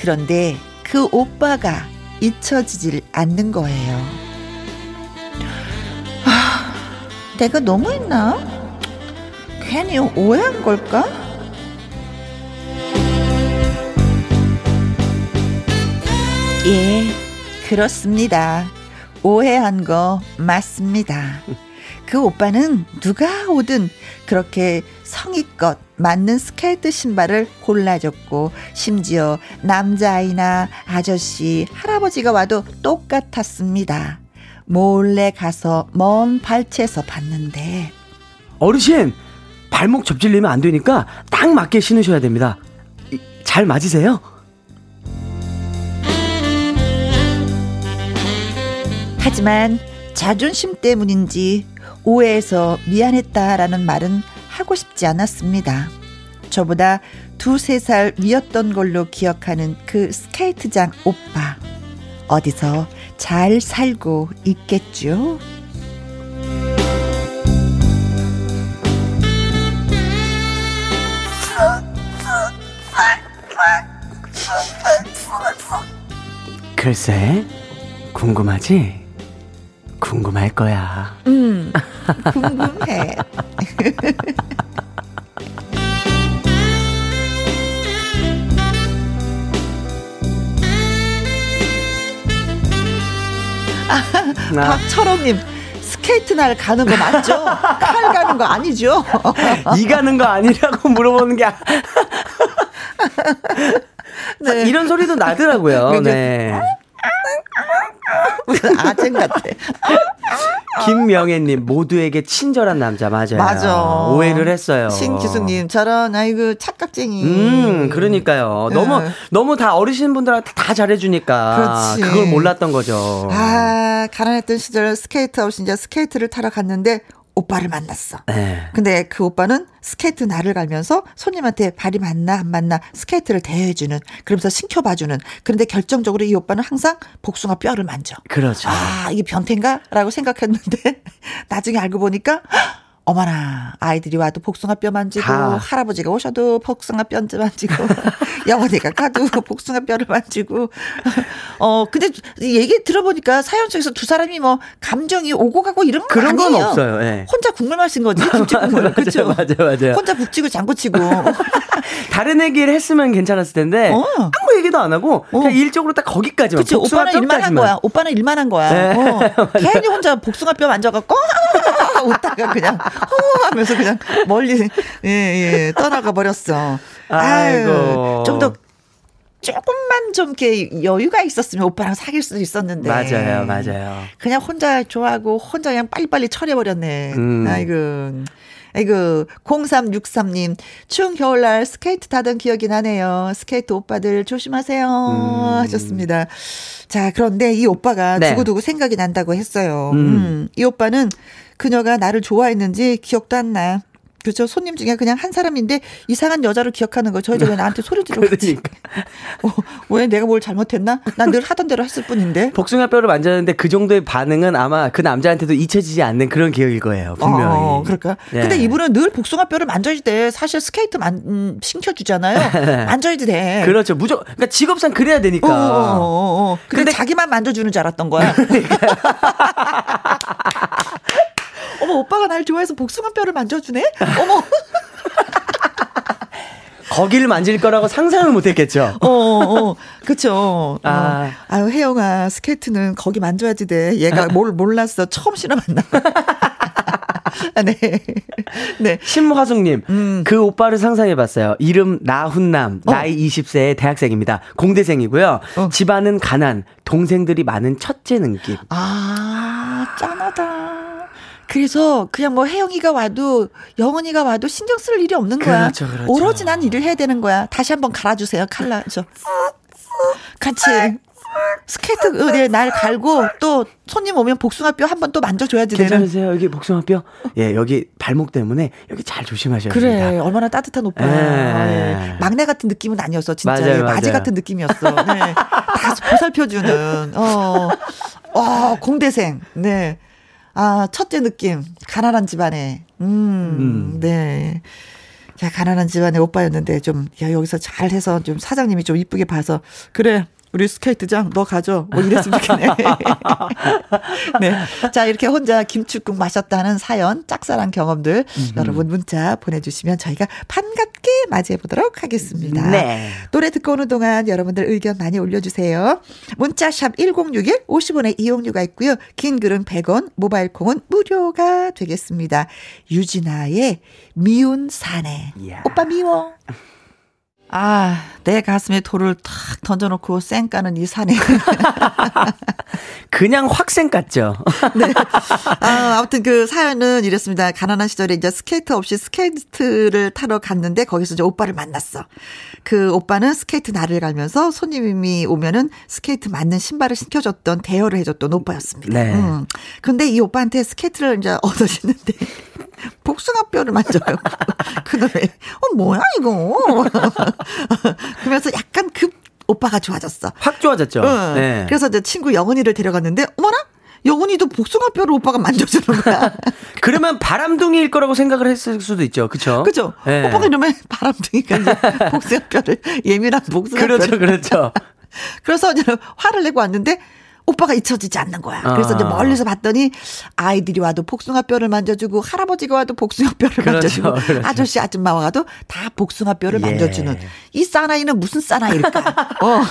그런데 그 오빠가 잊혀지질 않는 거예요. 내가 너무했나? 괜히 오해한 걸까? 예, 그렇습니다. 오해한 거 맞습니다. 그 오빠는 누가 오든 그렇게 성의껏 맞는 스케이트 신발을 골라줬고 심지어 남자아이나 아저씨, 할아버지가 와도 똑같았습니다. 몰래 가서 먼 발치에서 봤는데 어르신 발목 접질리면 안 되니까 딱 맞게 신으셔야 됩니다. 잘 맞으세요? 하지만 자존심 때문인지 오해해서 미안했다라는 말은 하고 싶지 않았습니다. 저보다 두세 살 위였던 걸로 기억하는 그 스케이트장 오빠. 어디서 잘 살고 있겠죠? 글쎄, 궁금하지? 궁금할 거야. 음, 궁금해. 박철호님 스케이트 날 가는 거 맞죠? 칼 가는 거 아니죠? 이 가는 거 아니라고 물어보는 게. 아... 네. 이런 소리도 나더라고요. 네. 아쟁 같아. 김명애님 모두에게 친절한 남자 맞아요. 맞아. 오해를 했어요. 신기수님 저런 아이고 착각쟁이. 음 그러니까요. 네. 너무 너무 다 어르신 분들한테 다 잘해주니까 그렇지. 그걸 몰랐던 거죠. 아 가난했던 시절 스케이트 아웃 이제 스케이트를 타러 갔는데 오빠를 만났어. 네. 근데 그 오빠는 스케이트 날을 갈면서 손님한테 발이 맞나 안 맞나 스케이트를 대여해주는 그러면서 신켜봐주는 그런데 결정적으로 이 오빠는 항상 복숭아 뼈를 만져. 그렇죠. 아 이게 변태인가라고 생각했는데 나중에 알고 보니까 어머나 아이들이 와도 복숭아 뼈 만지고 다. 할아버지가 오셔도 복숭아 뼈 만지고 영원이가 가도 복숭아 뼈를 만지고 어 근데 얘기 들어보니까 사연 속에서 두 사람이 뭐 감정이 오고 가고 이런 건 그런 아니에요. 건 없어요. 네. 혼자 국물 마신 거지 김치 국물 그렇죠. 맞아요, 맞아요. 혼자 북치고 장구치고 다른 얘기를 했으면 괜찮았을 텐데 어. 아무 얘기도 안 하고 그냥 어. 일적으로 딱 거기까지만. 그렇죠. 오빠는 일만 한 거야. 오빠는 일만 한 거야. 네. 어. 괜히 혼자 복숭아 뼈 만져갖고 웃다가 그냥 허 하면서 그냥 멀리 예, 예, 떠나가 버렸어. 아이고. 좀더 조금만 좀 이렇게 여유가 있었으면 오빠랑 사귈 수도 있었는데. 맞아요, 맞아요. 그냥 혼자 좋아하고 혼자 그냥 빨리빨리 처리해버렸네. 음. 아이고. 아이고, 0363님, 추운 겨울날 스케이트 타던 기억이 나네요. 스케이트 오빠들 조심하세요. 음. 하셨습니다. 자, 그런데 이 오빠가 네. 두고두고 생각이 난다고 했어요. 음. 음. 이 오빠는 그녀가 나를 좋아했는지 기억도 안 나. 그렇죠. 손님 중에 그냥 한 사람인데 이상한 여자를 기억하는 거. 저희 집에 나한테 소리 지르고 그러니까. 어, 왜 내가 뭘 잘못했나? 난 늘 하던 대로 했을 뿐인데. 복숭아 뼈를 만졌는데 그 정도의 반응은 아마 그 남자한테도 잊혀지지 않는 그런 기억일 거예요. 분명히. 어, 그럴까? 네. 근데 이분은 늘 복숭아 뼈를 만져줄 때 사실 스케이트 만 음, 신켜주잖아요. 만져야지 돼. 그렇죠. 무조건 그러니까 직업상 그래야 되니까. 어, 어, 어, 어. 어. 근데, 근데 자기만 만져주는 줄 알았던 거야. 어머 오빠가 날 좋아해서 복숭아 뼈를 만져주네. 어머. 거기를 만질 거라고 상상을 못 했겠죠. 어, 어, 그쵸. 아. 어. 아유, 혜영아, 스케이트는 거기 만져야지 돼. 얘가 뭘 몰랐어. 처음 신어봤나. 네. 네. 신화숙님, 음. 그 오빠를 상상해봤어요. 이름 나훈남, 어. 나이 20세의 대학생입니다. 공대생이고요. 어. 집안은 가난, 동생들이 많은 첫째 느낌. 아, 짠하다. 그래서 그냥 뭐 혜영이가 와도 영원이가 와도 신경 쓸 일이 없는 거야. 그렇죠, 그렇죠. 오로지 난 일을 해야 되는 거야. 다시 한번 갈아주세요. 칼라. 저. 같이. 스케이트 의에 날 갈고 또 손님 오면 복숭아뼈 한 번 또 만져줘야지 괜찮으세요? 여기 복숭아뼈? 예, 여기 발목 때문에 여기 잘 조심하셔야 그래, 됩니다. 그래, 얼마나 따뜻한 오빠야. 예. 예. 막내 같은 느낌은 아니었어, 진짜. 맞아요, 맞아요. 맏이 같은 느낌이었어. 네. 다 보살펴주는. 어, 어, 공대생. 네. 아, 첫째 느낌. 가난한 집안에. 음, 음. 네. 자, 가난한 집안의 오빠였는데 좀, 야, 여기서 잘 해서 좀 사장님이 좀 이쁘게 봐서, 그래, 우리 스케이트장 너 가져. 뭐 이랬으면 좋겠네. 네. 자, 이렇게 혼자 김축국 마셨다는 사연, 짝사랑 경험들 음 여러분 문자 보내주시면 저희가 반갑게 맞이해 보도록 하겠습니다. 네. 노래 듣고 오는 동안 여러분들 의견 많이 올려주세요. 문자샵 1061 50원의 이용료가 있고요. 긴 글은 100원, 모바일 콩은 무료가 되겠습니다. 유진아의 미운 사내. 오빠 미워. 아, 내 가슴에 돌을 탁 던져놓고 쌩 까는 이 사내. 그냥 확 쌩 깠죠. 네. 아, 아무튼 그 사연은 이랬습니다. 가난한 시절에 이제 스케이트 없이 스케이트를 타러 갔는데 거기서 이제 오빠를 만났어. 그 오빠는 스케이트 날을 갈면서 손님이 오면은 스케이트 맞는 신발을 신켜줬던 대여를 해줬던 오빠였습니다. 네. 음. 근데 이 오빠한테 스케이트를 이제 얻어주는데 복숭아 뼈를 만져요. 그다음에 어 뭐야 이거? 그러면서 약간 급 오빠가 좋아졌어. 확 좋아졌죠. 응. 네. 그래서 이제 친구 영은이를 데려갔는데 어머나 영훈이도 복숭아 뼈를 오빠가 만져주는 거야. 그러면 바람둥이일 거라고 생각을 했을 수도 있죠. 그쵸? 그죠? 네. 오빠가 이러면 바람둥이가 이제 복숭아 뼈를, 예민한 복숭아뼈를. 그렇죠, 그렇죠. 그래서 이제 화를 내고 왔는데 오빠가 잊혀지지 않는 거야. 그래서 아. 이제 멀리서 봤더니 아이들이 와도 복숭아 뼈를 만져주고 할아버지가 와도 복숭아 뼈를 그렇죠, 만져주고 그렇죠. 아저씨 아줌마 와도 다 복숭아 뼈를 예. 만져주는 이 사나이는 무슨 사나이일까? 어.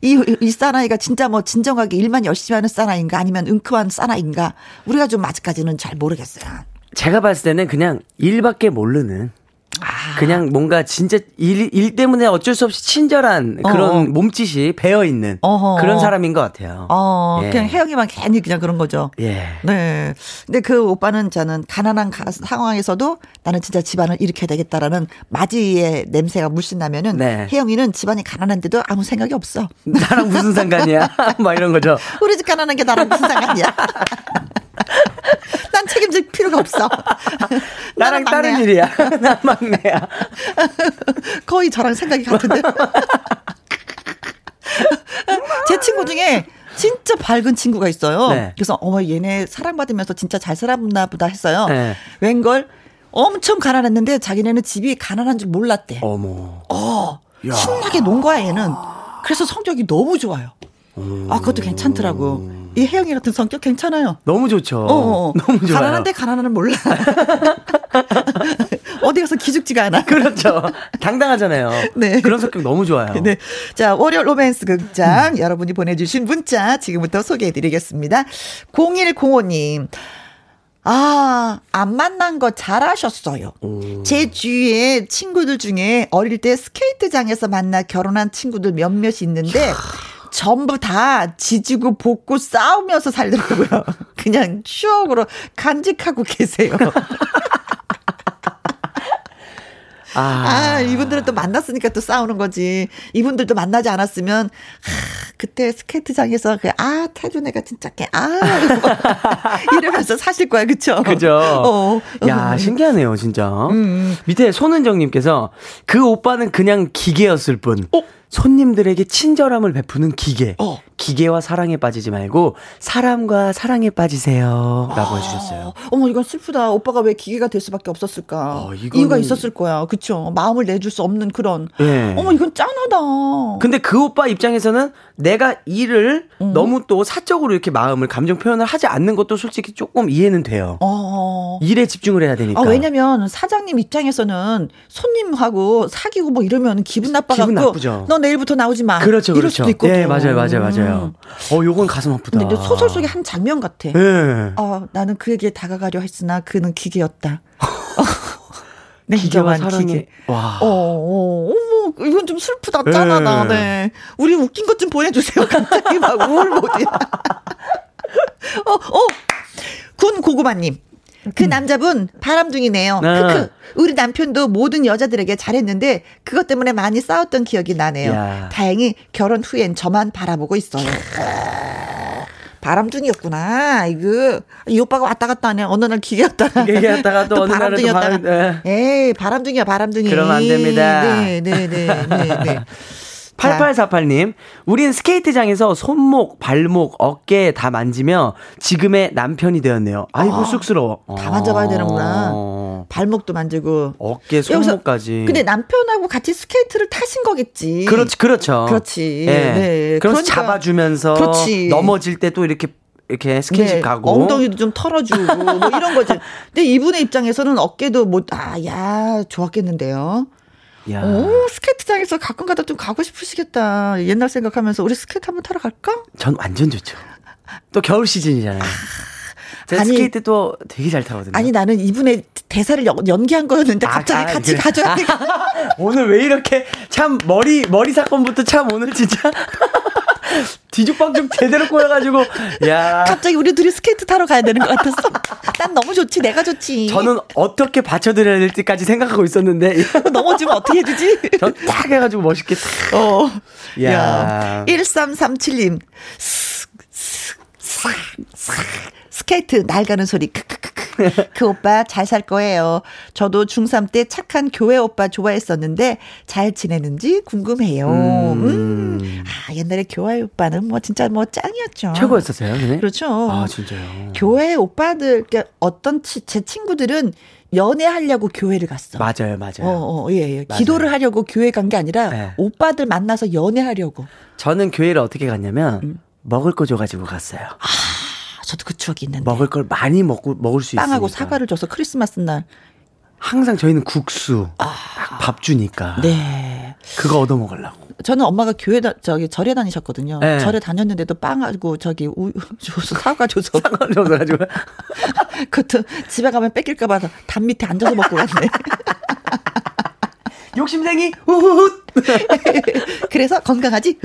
이, 이 사나이가 진짜 뭐 진정하게 일만 열심히 하는 사나이인가 아니면 은큼한 사나이인가 우리가 좀 아직까지는 잘 모르겠어요. 제가 봤을 때는 그냥 일밖에 모르는 아. 그냥 뭔가 진짜 일, 일 때문에 어쩔 수 없이 친절한 그런 어어. 몸짓이 배어 있는 그런 사람인 것 같아요. 어, 예. 그냥 혜영이만 괜히 그냥 그런 거죠. 예. 네. 근데 그 오빠는 저는 가난한 가, 상황에서도 나는 진짜 집안을 일으켜야 되겠다라는 마지의 냄새가 물씬 나면은 네. 혜영이는 집안이 가난한데도 아무 생각이 없어. 나랑 무슨 상관이야? 막 이런 거죠. 우리 집 가난한 게 나랑 무슨 상관이야? 난 책임질 필요가 없어. 나랑 다른 일이야. 난 막내야. 거의 저랑 생각이 같은데. 제 친구 중에 진짜 밝은 친구가 있어요. 네. 그래서 어머 얘네 사랑받으면서 진짜 잘 살았나 보다 했어요. 네. 웬걸 엄청 가난했는데 자기네는 집이 가난한 줄 몰랐대. 어머. 어. 야. 신나게 논 거야 얘는. 그래서 성적이 너무 좋아요. 아, 그것도 괜찮더라고. 이 혜영이 같은 성격 괜찮아요. 너무 좋죠. 어, 어. 어. 너무 좋아요. 가난한데 가난한은 몰라. 어디 가서 기죽지가 않아. 그렇죠. 당당하잖아요. 네. 그런 성격 너무 좋아요. 네. 자, 월요 로맨스 극장 음. 여러분이 보내주신 문자 지금부터 소개해드리겠습니다. 0105님. 아, 안 만난 거 잘하셨어요. 오. 제 주위에 친구들 중에 어릴 때 스케이트장에서 만나 결혼한 친구들 몇몇 있는데, 전부 다 지지고 볶고 싸우면서 살더라고요. 그냥 추억으로 간직하고 계세요. 아. 아, 이분들은 또 만났으니까 또 싸우는 거지. 이분들도 만나지 않았으면, 하, 그때 스케이트장에서, 그, 아, 태준애가 진짜 깨, 아, 이러면서 사실 거야, 그쵸? 그죠. 어. 야, 신기하네요, 진짜. 음. 음. 밑에 손은정님께서, 그 오빠는 그냥 기계였을 뿐. 어? 손님들에게 친절함을 베푸는 기계. 어. 기계와 사랑에 빠지지 말고 사람과 사랑에 빠지세요. 라고 아. 해주셨어요. 어머, 이건 슬프다. 오빠가 왜 기계가 될 수밖에 없었을까. 어, 이거는... 이유가 있었을 거야. 그쵸. 마음을 내줄 수 없는 그런. 네. 어머, 이건 짠하다. 근데 그 오빠 입장에서는 내가 일을 음. 너무 또 사적으로 이렇게 마음을 감정 표현을 하지 않는 것도 솔직히 조금 이해는 돼요. 어. 일에 집중을 해야 되니까. 아, 왜냐면 사장님 입장에서는 손님하고 사귀고 뭐 이러면 기분 나빠갖고. 기분 나쁘죠. 너 내일부터 나오지 마. 그렇죠, 그렇죠. 네, 맞아요, 맞아요, 맞아요. 음. 어, 요건 가슴 아프다. 근데 소설 속의 한 장면 같아. 네. 어, 나는 그에게 다가가려 했으나 그는 기계였다. 네, 기계와 사랑이. 기계. 와. 어, 어, 어머, 이건 좀 슬프다, 짠하다, 네. 네. 우리 웃긴 것 좀 보내주세요. 갑자기 막 우울 모드야. 어, 어. 군 고구마님. 그 음. 남자분 바람둥이네요. 아. 크크. 우리 남편도 모든 여자들에게 잘했는데 그것 때문에 많이 싸웠던 기억이 나네요. 야. 다행히 결혼 후엔 저만 바라보고 있어요. 바람둥이였구나. 이거 이 오빠가 왔다 갔다 하네. 어느 날 기계였다가 기계였다가 또, 또 어느 바람둥이였다가. 바람, 네. 에이 바람둥이야 바람둥이. 그러면 안 됩니다. 네네네 네, 네, 네, 네. 8848님, 우린 스케이트장에서 손목, 발목, 어깨 다 만지며 지금의 남편이 되었네요. 아이고, 어, 쑥스러워. 다 만져봐야 되는구나. 어. 발목도 만지고. 어깨, 손목까지. 근데 남편하고 같이 스케이트를 타신 거겠지. 그렇지, 그렇죠. 그렇지. 네. 네. 그럼 그러니까. 잡아주면서 그렇지. 넘어질 때 또 이렇게 이렇게 스킨십 네, 가고 엉덩이도 좀 털어주고 뭐 이런 거지. 근데 이분의 입장에서는 어깨도 뭐아야 좋았겠는데요. 야. 오, 스케이트장에서 가끔 가다 좀 가고 싶으시겠다. 옛날 생각하면서 우리 스케이트 한번 타러 갈까? 전 완전 좋죠. 또 겨울 시즌이잖아요. 아, 제가 아니, 스케이트 또 되게 잘 타거든요. 아니 나는 이분의 대사를 연기한 거였는데 아, 갑자기 아, 같이 그래. 가져야 돼. 오늘 왜 이렇게 참 머리 머리 사건부터 참 오늘 진짜 뒤죽박죽 제대로 꼬여가지고 야 갑자기 우리 둘이 스케이트 타러 가야 되는 것 같았어. 난 너무 좋지, 내가 좋지. 저는 어떻게 받쳐드려야 될지까지 생각하고 있었는데 넘어지면 어떻게 해주지? 전딱 해가지고 멋있게 어. 야. 야. 1337님. 스케이트 날 가는 소리 크크크크 그 오빠 잘 살 거예요. 저도 중3 때 착한 교회 오빠 좋아했었는데 잘 지내는지 궁금해요. 음. 음. 아, 옛날에 교회 오빠는 뭐 진짜 뭐 짱이었죠. 최고였었어요, 네? 그렇죠. 아, 진짜요. 교회 오빠들 그러니까 어떤 치, 제 친구들은 연애하려고 교회를 갔어. 맞아요, 맞아요. 어, 어, 예, 예. 맞아요. 기도를 하려고 교회 간 게 아니라 네. 오빠들 만나서 연애하려고. 저는 교회를 어떻게 갔냐면 음. 먹을 거 줘가지고 갔어요. 아. 저도 그 추억이 있는데. 먹을 걸 많이 먹고 먹을 수 빵하고 있으니까. 사과를 줘서 크리스마스 날. 항상 저희는 국수, 아, 밥 주니까. 네. 그거 얻어 먹으려고. 저는 엄마가 교회 다, 저기 절에 다니셨거든요. 네. 절에 다녔는데도 빵하고 저기 우 줘서 사과 줘서 사과 줘서 가지고 그것도 집에 가면 뺏길까봐 담 밑에 앉아서 먹고 갔네. 욕심쟁이 후후훗. 그래서 건강하지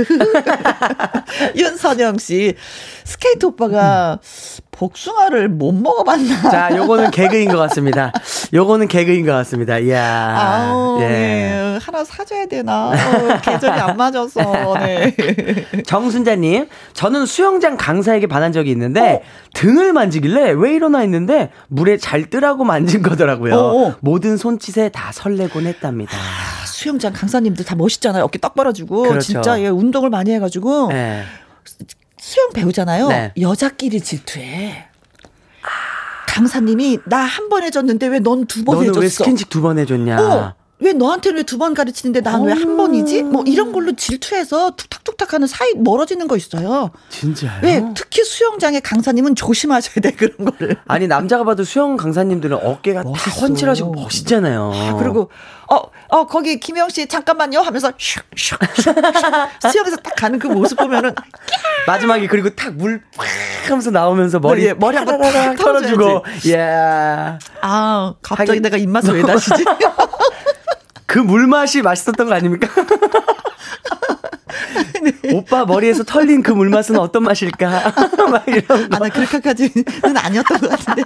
윤선영 씨 스케이트 오빠가 복숭아를 못 먹어봤나 자 요거는 개그인 것 같습니다 요거는 개그인 것 같습니다 이야 아우, 예. 네. 하나 사줘야 되나 어, 계절이 안 맞아서 네. 정순자님 저는 수영장 강사에게 반한 적이 있는데 어? 등을 만지길래 왜 이러나 했는데 물에 잘 뜨라고 만진 거더라고요 어, 어. 모든 손짓에 다 설레곤 했답니다 아, 수영장 강사님들 다 멋있잖아요. 어깨 떡 벌어주고 그렇죠. 진짜 예, 운동을 많이 해가지고 네. 수영 배우잖아요. 네. 여자끼리 질투해. 강사님이 나 한 번 해줬는데 왜 넌 두 번 해줬어? 왜 스킨십 두 번 해줬냐? 어. 왜 너한테는 왜 두 번 가르치는데 난 왜 한 번이지? 뭐 이런 걸로 질투해서 툭탁툭탁 하는 사이 멀어지는 거 있어요. 진짜요? 왜 특히 수영장의 강사님은 조심하셔야 돼 그런 거를. 아니 남자가 봐도 수영 강사님들은 어깨가 멋있어. 다 훤칠하시고 멋있잖아요. 아, 그리고 어, 어, 거기 김영 씨 잠깐만요 하면서 슉슉 수영에서 딱 가는 그 모습 보면은 마지막에 그리고 탁 물 팍 하면서 나오면서 머리 네, 머리 한번 탁 털어주고 예. 아, 갑자기 하긴, 내가 입맛을 왜 다시지? 그 물맛이 맛있었던 거 아닙니까? 네. 오빠 머리에서 털린 그 물맛은 어떤 맛일까? 막 이런 거. 아, 나 그렇게까지는 아니었던 것 같은데.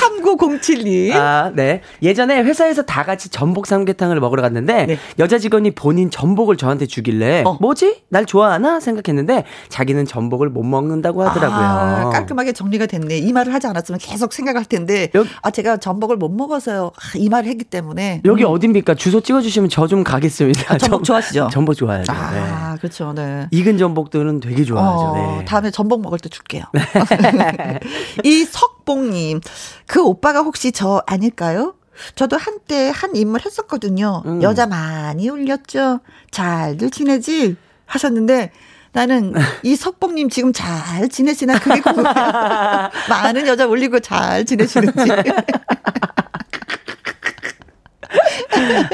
3907님. 아, 네. 예전에 회사에서 다 같이 전복 삼계탕을 먹으러 갔는데 네. 여자 직원이 본인 전복을 저한테 주길래 어. 뭐지? 날 좋아하나? 생각했는데 자기는 전복을 못 먹는다고 하더라고요. 아, 깔끔하게 정리가 됐네. 이 말을 하지 않았으면 계속 생각할 텐데. 여기, 아, 제가 전복을 못 먹어서요. 아, 이 말을 했기 때문에. 여기 음. 어딘입니까? 주소 찍어 주시면 저 좀 가겠습니다. 아, 전복 좋아하시죠? 전복 좋아해요. 아, 네. 그렇죠. 네. 익은 전복들은 되게 좋아하죠. 어, 네. 다음에 전복 먹을 때 줄게요. 네. 이 석봉님, 그 오빠가 혹시 저 아닐까요? 저도 한때 한 인물 했었거든요. 음. 여자 많이 울렸죠. 잘들 지내지? 하셨는데, 나는 이 석봉님 지금 잘 지내시나 그게 궁금해요. 많은 여자 올리고 잘 지내시는지.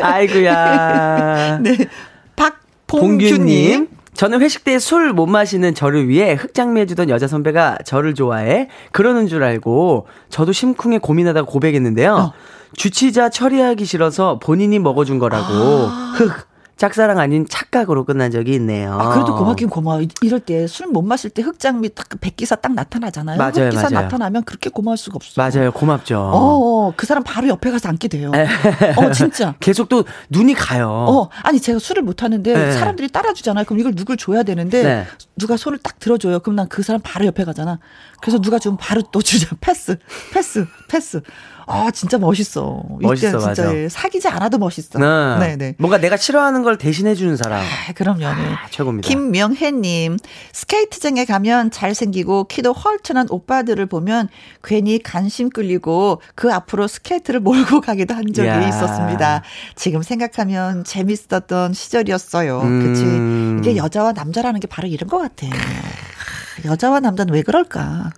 아이구야. 네. 박봉규님. 저는 회식 때 술 못 마시는 저를 위해 흑장미 해주던 여자 선배가 저를 좋아해 그러는 줄 알고 저도 심쿵에 고민하다가 고백했는데요. 어. 주치자 처리하기 싫어서 본인이 먹어준 거라고 아. 흑 짝사랑 아닌 착각으로 끝난 적이 있네요. 아, 그래도 고맙긴 고마워. 이럴 때 술 못 마실 때 흑장미 딱그 백기사 딱 나타나잖아요. 맞아요, 흑기사 맞아요. 나타나면 그렇게 고마울 수가 없어. 맞아요. 고맙죠. 어, 어, 그 사람 바로 옆에 가서 앉게 돼요. 어, 진짜. 계속 또 눈이 가요. 어, 아니 제가 술을 못 하는데 네. 사람들이 따라주잖아요. 그럼 이걸 누굴 줘야 되는데 네. 누가 손을 딱 들어줘요. 그럼 난 그 사람 바로 옆에 가잖아. 그래서 누가 좀 바로 또 주자. 패스, 패스, 패스. 아, 진짜 멋있어. 멋있어, 진짜 맞아. 사귀지 않아도 멋있어. 네. 네, 네. 뭔가 내가 싫어하는 걸 대신해 주는 사람. 아, 그럼요. 네. 아, 최고입니다. 김명혜 님. 스케이트장에 가면 잘생기고 키도 헌칠한 오빠들을 보면 괜히 관심 끌리고 그 앞으로 스케이트를 몰고 가기도 한 적이 야. 있었습니다. 지금 생각하면 재밌었던 시절이었어요. 음. 그치? 이게 여자와 남자라는 게 바로 이런 것 같아. 여자와 남자는 왜 그럴까?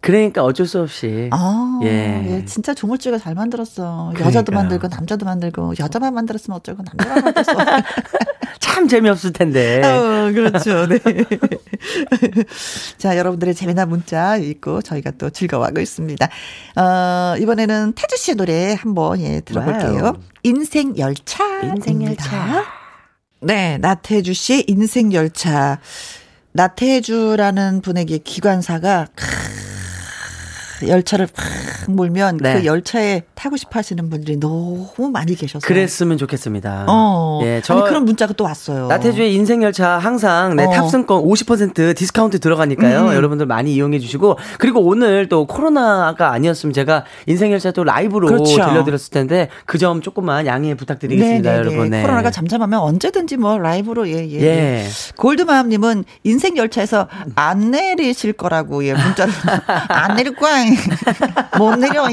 그러니까 어쩔 수 없이. 아, 예. 예 진짜 조물주가 잘 만들었어. 그러니까요. 여자도 만들고 남자도 만들고 여자만 만들었으면 어쩌고 남자만 만들었어. 참 재미없을 텐데. 어, 그렇죠. 네. 자, 여러분들의 재미난 문자 읽고 저희가 또 즐거워하고 있습니다. 어, 이번에는 태주 씨의 노래 한번 예, 들어볼게요. Wow. 인생 열차. 인생 열차. 네, 나태주 씨의 인생 열차. 나태주라는 분에게 기관사가 열차를 팍 몰면 네. 그 열차에 타고 싶어 하시는 분들이 너무 많이 계셔서 그랬으면 좋겠습니다. 어. 예, 저 아니, 그런 문자가 또 왔어요. 나태주의 인생 열차 항상 내 어. 탑승권 50% 디스카운트 들어가니까요. 음. 여러분들 많이 이용해 주시고 그리고 오늘 또 코로나가 아니었으면 제가 인생 열차 또 라이브로 그렇죠. 들려드렸을 텐데 그 점 조금만 양해 부탁드리겠습니다, 네네네. 여러분. 네. 코로나가 잠잠하면 언제든지 뭐 라이브로 예 예. 예. 예. 골드마음님은 인생 열차에서 안 내리실 거라고 예 문자를 안 내릴 거야. 못 내려.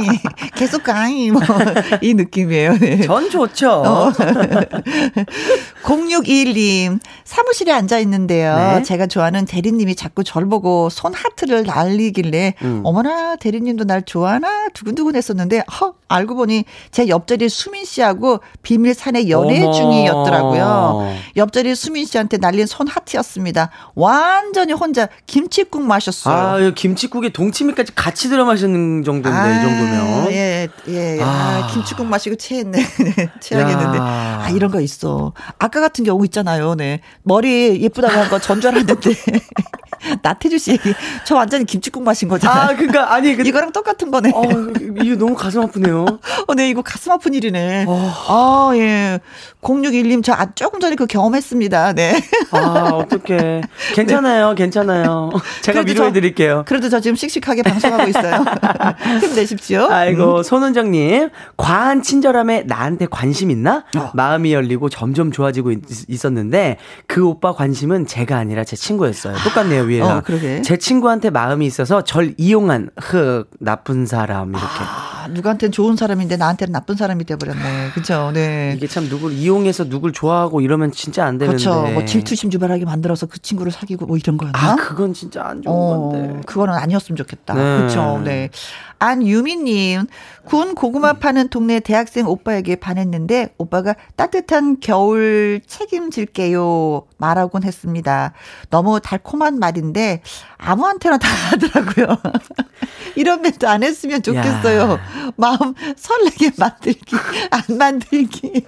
계속 강이 뭐이 느낌이에요. 네. 전 좋죠. 어. 0621님 사무실에 앉아 있는데요. 네? 제가 좋아하는 대리님이 자꾸 저를 보고 손 하트를 날리길래 음. 어머나 대리님도 날 좋아하나 두근두근 했었는데 허 알고 보니 제 옆자리 수민 씨하고 비밀 사내 연애 어머. 중이었더라고요. 옆자리 수민 씨한테 날린 손 하트였습니다. 완전히 혼자 김치국 마셨어요. 아, 김치국에 동치미까지 같이 들어 마시는 정도인데 아, 이 정도면. 예, 예. 아, 아 김치국 마시고 체했네. 체하겠는데. 아, 이런 거 있어. 아까 같은 경우 있잖아요. 네. 머리 예쁘다고 한 거 전주알았는데. 나태주 씨 얘기. 저 완전히 김치국 마신 거잖아요. 아, 그러니까 아니 그, 이거랑 똑같은 거네. 어, 이거 너무 가슴 아프네요. 어, 네, 이거 가슴 아픈 일이네. 어. 아, 예. 0621님 저 아, 조금 전에 그 경험했습니다. 네. 아, 어떡해. 괜찮아요. 네. 괜찮아요. 제가 위로해 드릴게요. 그래도 저 지금 씩씩하게 방송하고 있어요. 힘내십시오. 아이고, 음. 손은정 님. 과한 친절함에 나한테 관심 있나? 어. 마음이 열리고 점점 좋아지고 있, 었는데그 오빠 관심은 제가 아니라 제 친구였어요. 똑같네요. 위에 가. 어, 제 친구한테 마음이 있어서 절 이용한 흑 나쁜 사람 이렇게. 아, 아, 누구한테는 좋은 사람인데 나한테는 나쁜 사람이 돼버렸네. 그죠? 네. 이게 참 누굴 이용해서 누굴 좋아하고 이러면 진짜 안 되는데. 그렇죠. 뭐 질투심 유발하게 만들어서 그 친구를 사귀고 뭐 이런 거였나? 아, 그건 진짜 안 좋은 어, 건데. 그거는 아니었으면 좋겠다. 네. 그렇죠. 네. 안유미님, 군 고구마 파는 동네 대학생 오빠에게 반했는데 오빠가 따뜻한 겨울 책임질게요 말하곤 했습니다. 너무 달콤한 말인데 아무한테나 다 하더라고요. 이런 멘트 안 했으면 좋겠어요. 야. 마음 설레게 만들기, 안 만들기.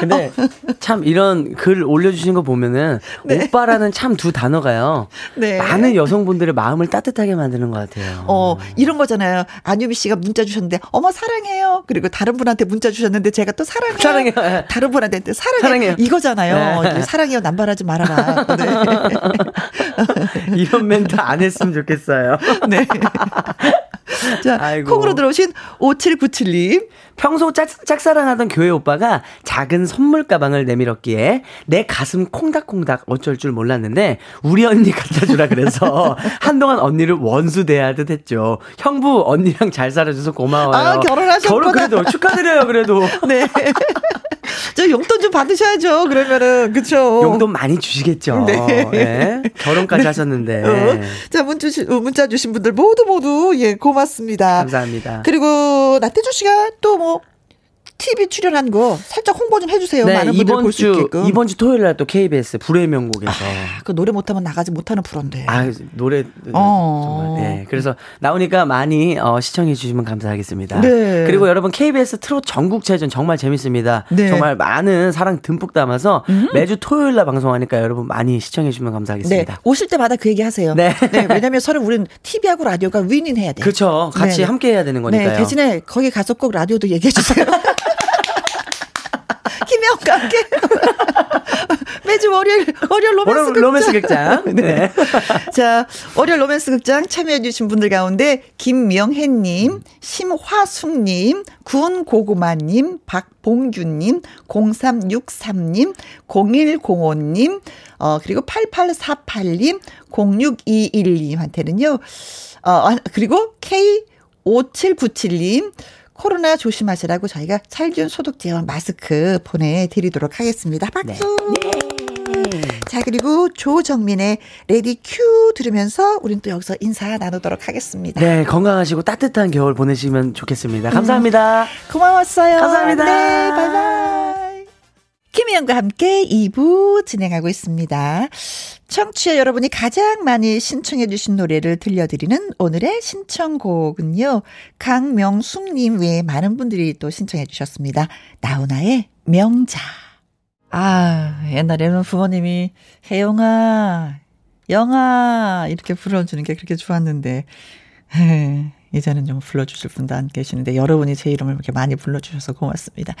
근데 참 이런 글 올려주신 거 보면은 네. 오빠라는 참 두 단어가요. 네. 많은 여성분들의 마음을 따뜻하게 만드는 것 같아요. 어 이런 거잖아요. 안유미 씨가 문자 주셨는데 어머 사랑해요. 그리고 다른 분한테 문자 주셨는데 제가 또 사랑해요. 사랑해요. 네. 다른 분한테 사랑해요. 사랑해요. 이거잖아요. 네. 사랑해요. 남발하지 말아라. 네. 이런 멘트 안 했으면 좋겠어요. 네. 자, 아이고. 콩으로 들어오신 5797님. 평소 짝, 짝사랑하던 교회 오빠가 작은 선물 가방을 내밀었기에 내 가슴 콩닥콩닥 어쩔 줄 몰랐는데 우리 언니 갖다 주라 그래서 한동안 언니를 원수 대하듯 했죠. 형부 언니랑 잘 살아줘서 고마워요. 아, 결혼하셨구나. 결혼 그래도 축하드려요, 그래도. 네. 저 용돈 좀 받으셔야죠. 그러면은 그렇죠. 용돈 많이 주시겠죠. 네. 네. 결혼까지 네. 하셨는데. 어. 자, 문자 주신 문자 주신 분들 모두 모두 예, 고맙습니다. 감사합니다. 그리고 나태주 씨가 또뭐 뭐 TV 출연한 거 살짝 홍보 좀 해주세요. 네, 많은 분들 볼 수 있게끔. 이번 주 토요일 날 또 KBS 불의 명곡에서 아, 그 노래 못하면 나가지 못하는 프로인데. 아 노래 어. 정말 네. 그래서 나오니까 많이 어, 시청해 주시면 감사하겠습니다. 네. 그리고 여러분 KBS 트롯 전국체전 정말 재밌습니다. 네. 정말 많은 사랑 듬뿍 담아서 음. 매주 토요일 날 방송하니까 여러분 많이 시청해 주시면 감사하겠습니다. 네. 오실 때마다 그 얘기 하세요. 네. 네. 왜냐면 서로 우리는 TV하고 라디오가 윈윈 해야 돼. 그렇죠. 같이 네. 함께 해야 되는 거니까요. 네. 대신에 거기 가서 꼭 라디오도 얘기해 주세요. 김혜영과 함께. 매주 월요일, 월요일 로맨스 극장. 로맨스 극장. 네. 네. 자, 월요일 로맨스 극장 참여해 주신 분들 가운데 김명혜 님, 심화숙님, 군고구마 님, 박봉규 님, 0363 님, 0105 님, 어, 그리고 8848 님, 0621 님한테는요, 어, 아, 그리고 K5797님, 코로나 조심하시라고 저희가 살균 소독제와 마스크 보내드리도록 하겠습니다. 박수! 네. 네. 자, 그리고 조정민의 Ready Q 들으면서 우린 또 여기서 인사 나누도록 하겠습니다. 네, 건강하시고 따뜻한 겨울 보내시면 좋겠습니다. 감사합니다. 음, 고마웠어요. 감사합니다. 네, 바이바이. 김희영과 함께 2부 진행하고 있습니다. 청취자 여러분이 가장 많이 신청해 주신 노래를 들려드리는 오늘의 신청곡은요. 강명숙님 외에 많은 분들이 또 신청해 주셨습니다. 나훈아의 명자. 아, 옛날에는 부모님이 혜영아, 영아 이렇게 불러주는 게 그렇게 좋았는데 이 제는 좀 불러주실 분도 안 계시는데 여러분이 제 이름을 이렇게 많이 불러주셔서 고맙습니다.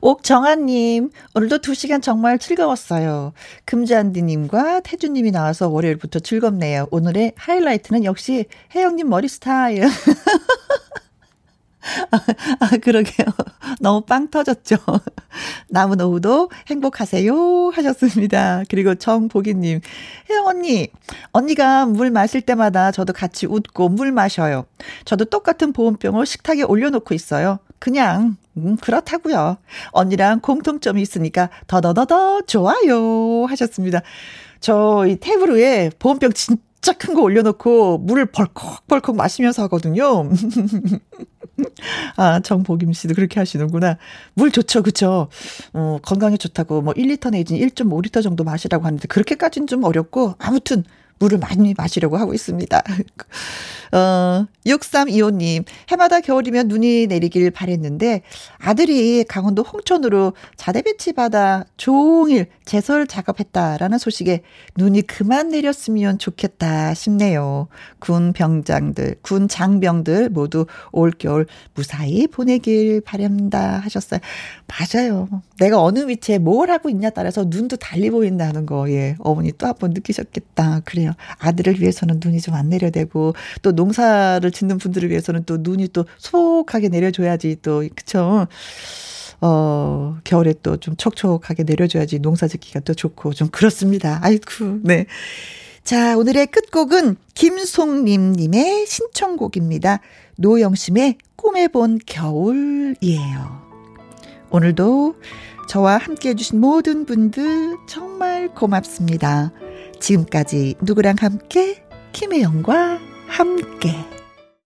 옥정아님, 오늘도 두 시간 정말 즐거웠어요. 금잔디님과 태주님이 나와서 월요일부터 즐겁네요. 오늘의 하이라이트는 역시 혜영님 머리 스타일. 아, 아, 그러게요. 너무 빵 터졌죠. 남은 오후도 행복하세요. 하셨습니다. 그리고 정보기님. 혜영 언니, 언니가 물 마실 때마다 저도 같이 웃고 물 마셔요. 저도 똑같은 보온병을 식탁에 올려놓고 있어요. 그냥, 음, 그렇다고요. 언니랑 공통점이 있으니까 더더더더 좋아요. 하셨습니다. 저이 위에 보온병 진짜 진짜 큰 거 올려놓고 물을 벌컥벌컥 마시면서 하거든요. 아, 정복임 씨도 그렇게 하시는구나. 물 좋죠, 그쵸? 어, 건강에 좋다고 뭐 1리터 내지 1.5리터 정도 마시라고 하는데 그렇게까지는 좀 어렵고 아무튼 물을 많이 마시려고 하고 있습니다. 어, 6325님, 해마다 겨울이면 눈이 내리길 바랬는데, 아들이 강원도 홍천으로 자대배치 받아 종일 제설 작업했다라는 소식에 눈이 그만 내렸으면 좋겠다 싶네요. 군 병장들, 군 장병들 모두 올겨울 무사히 보내길 바랍니다 하셨어요. 맞아요. 내가 어느 위치에 뭘 하고 있냐 따라서 눈도 달리 보인다는 거, 예. 어머니 또 한 번 느끼셨겠다. 그래요. 있거든요. 아들을 위해서는 눈이 좀 안 내려대고 또 농사를 짓는 분들을 위해서는 또 눈이 또 소복하게 내려줘야지 또 그쵸. 어, 겨울에 또 좀 촉촉하게 내려줘야지 농사 짓기가 또 좋고 좀 그렇습니다. 아이쿠, 네. 자, 오늘의 끝곡은 김송림님의 신청곡입니다. 노영심의 꿈에 본 겨울이에요. 오늘도 저와 함께 해주신 모든 분들 정말 고맙습니다. 지금까지 누구랑 함께? 김혜영과 함께.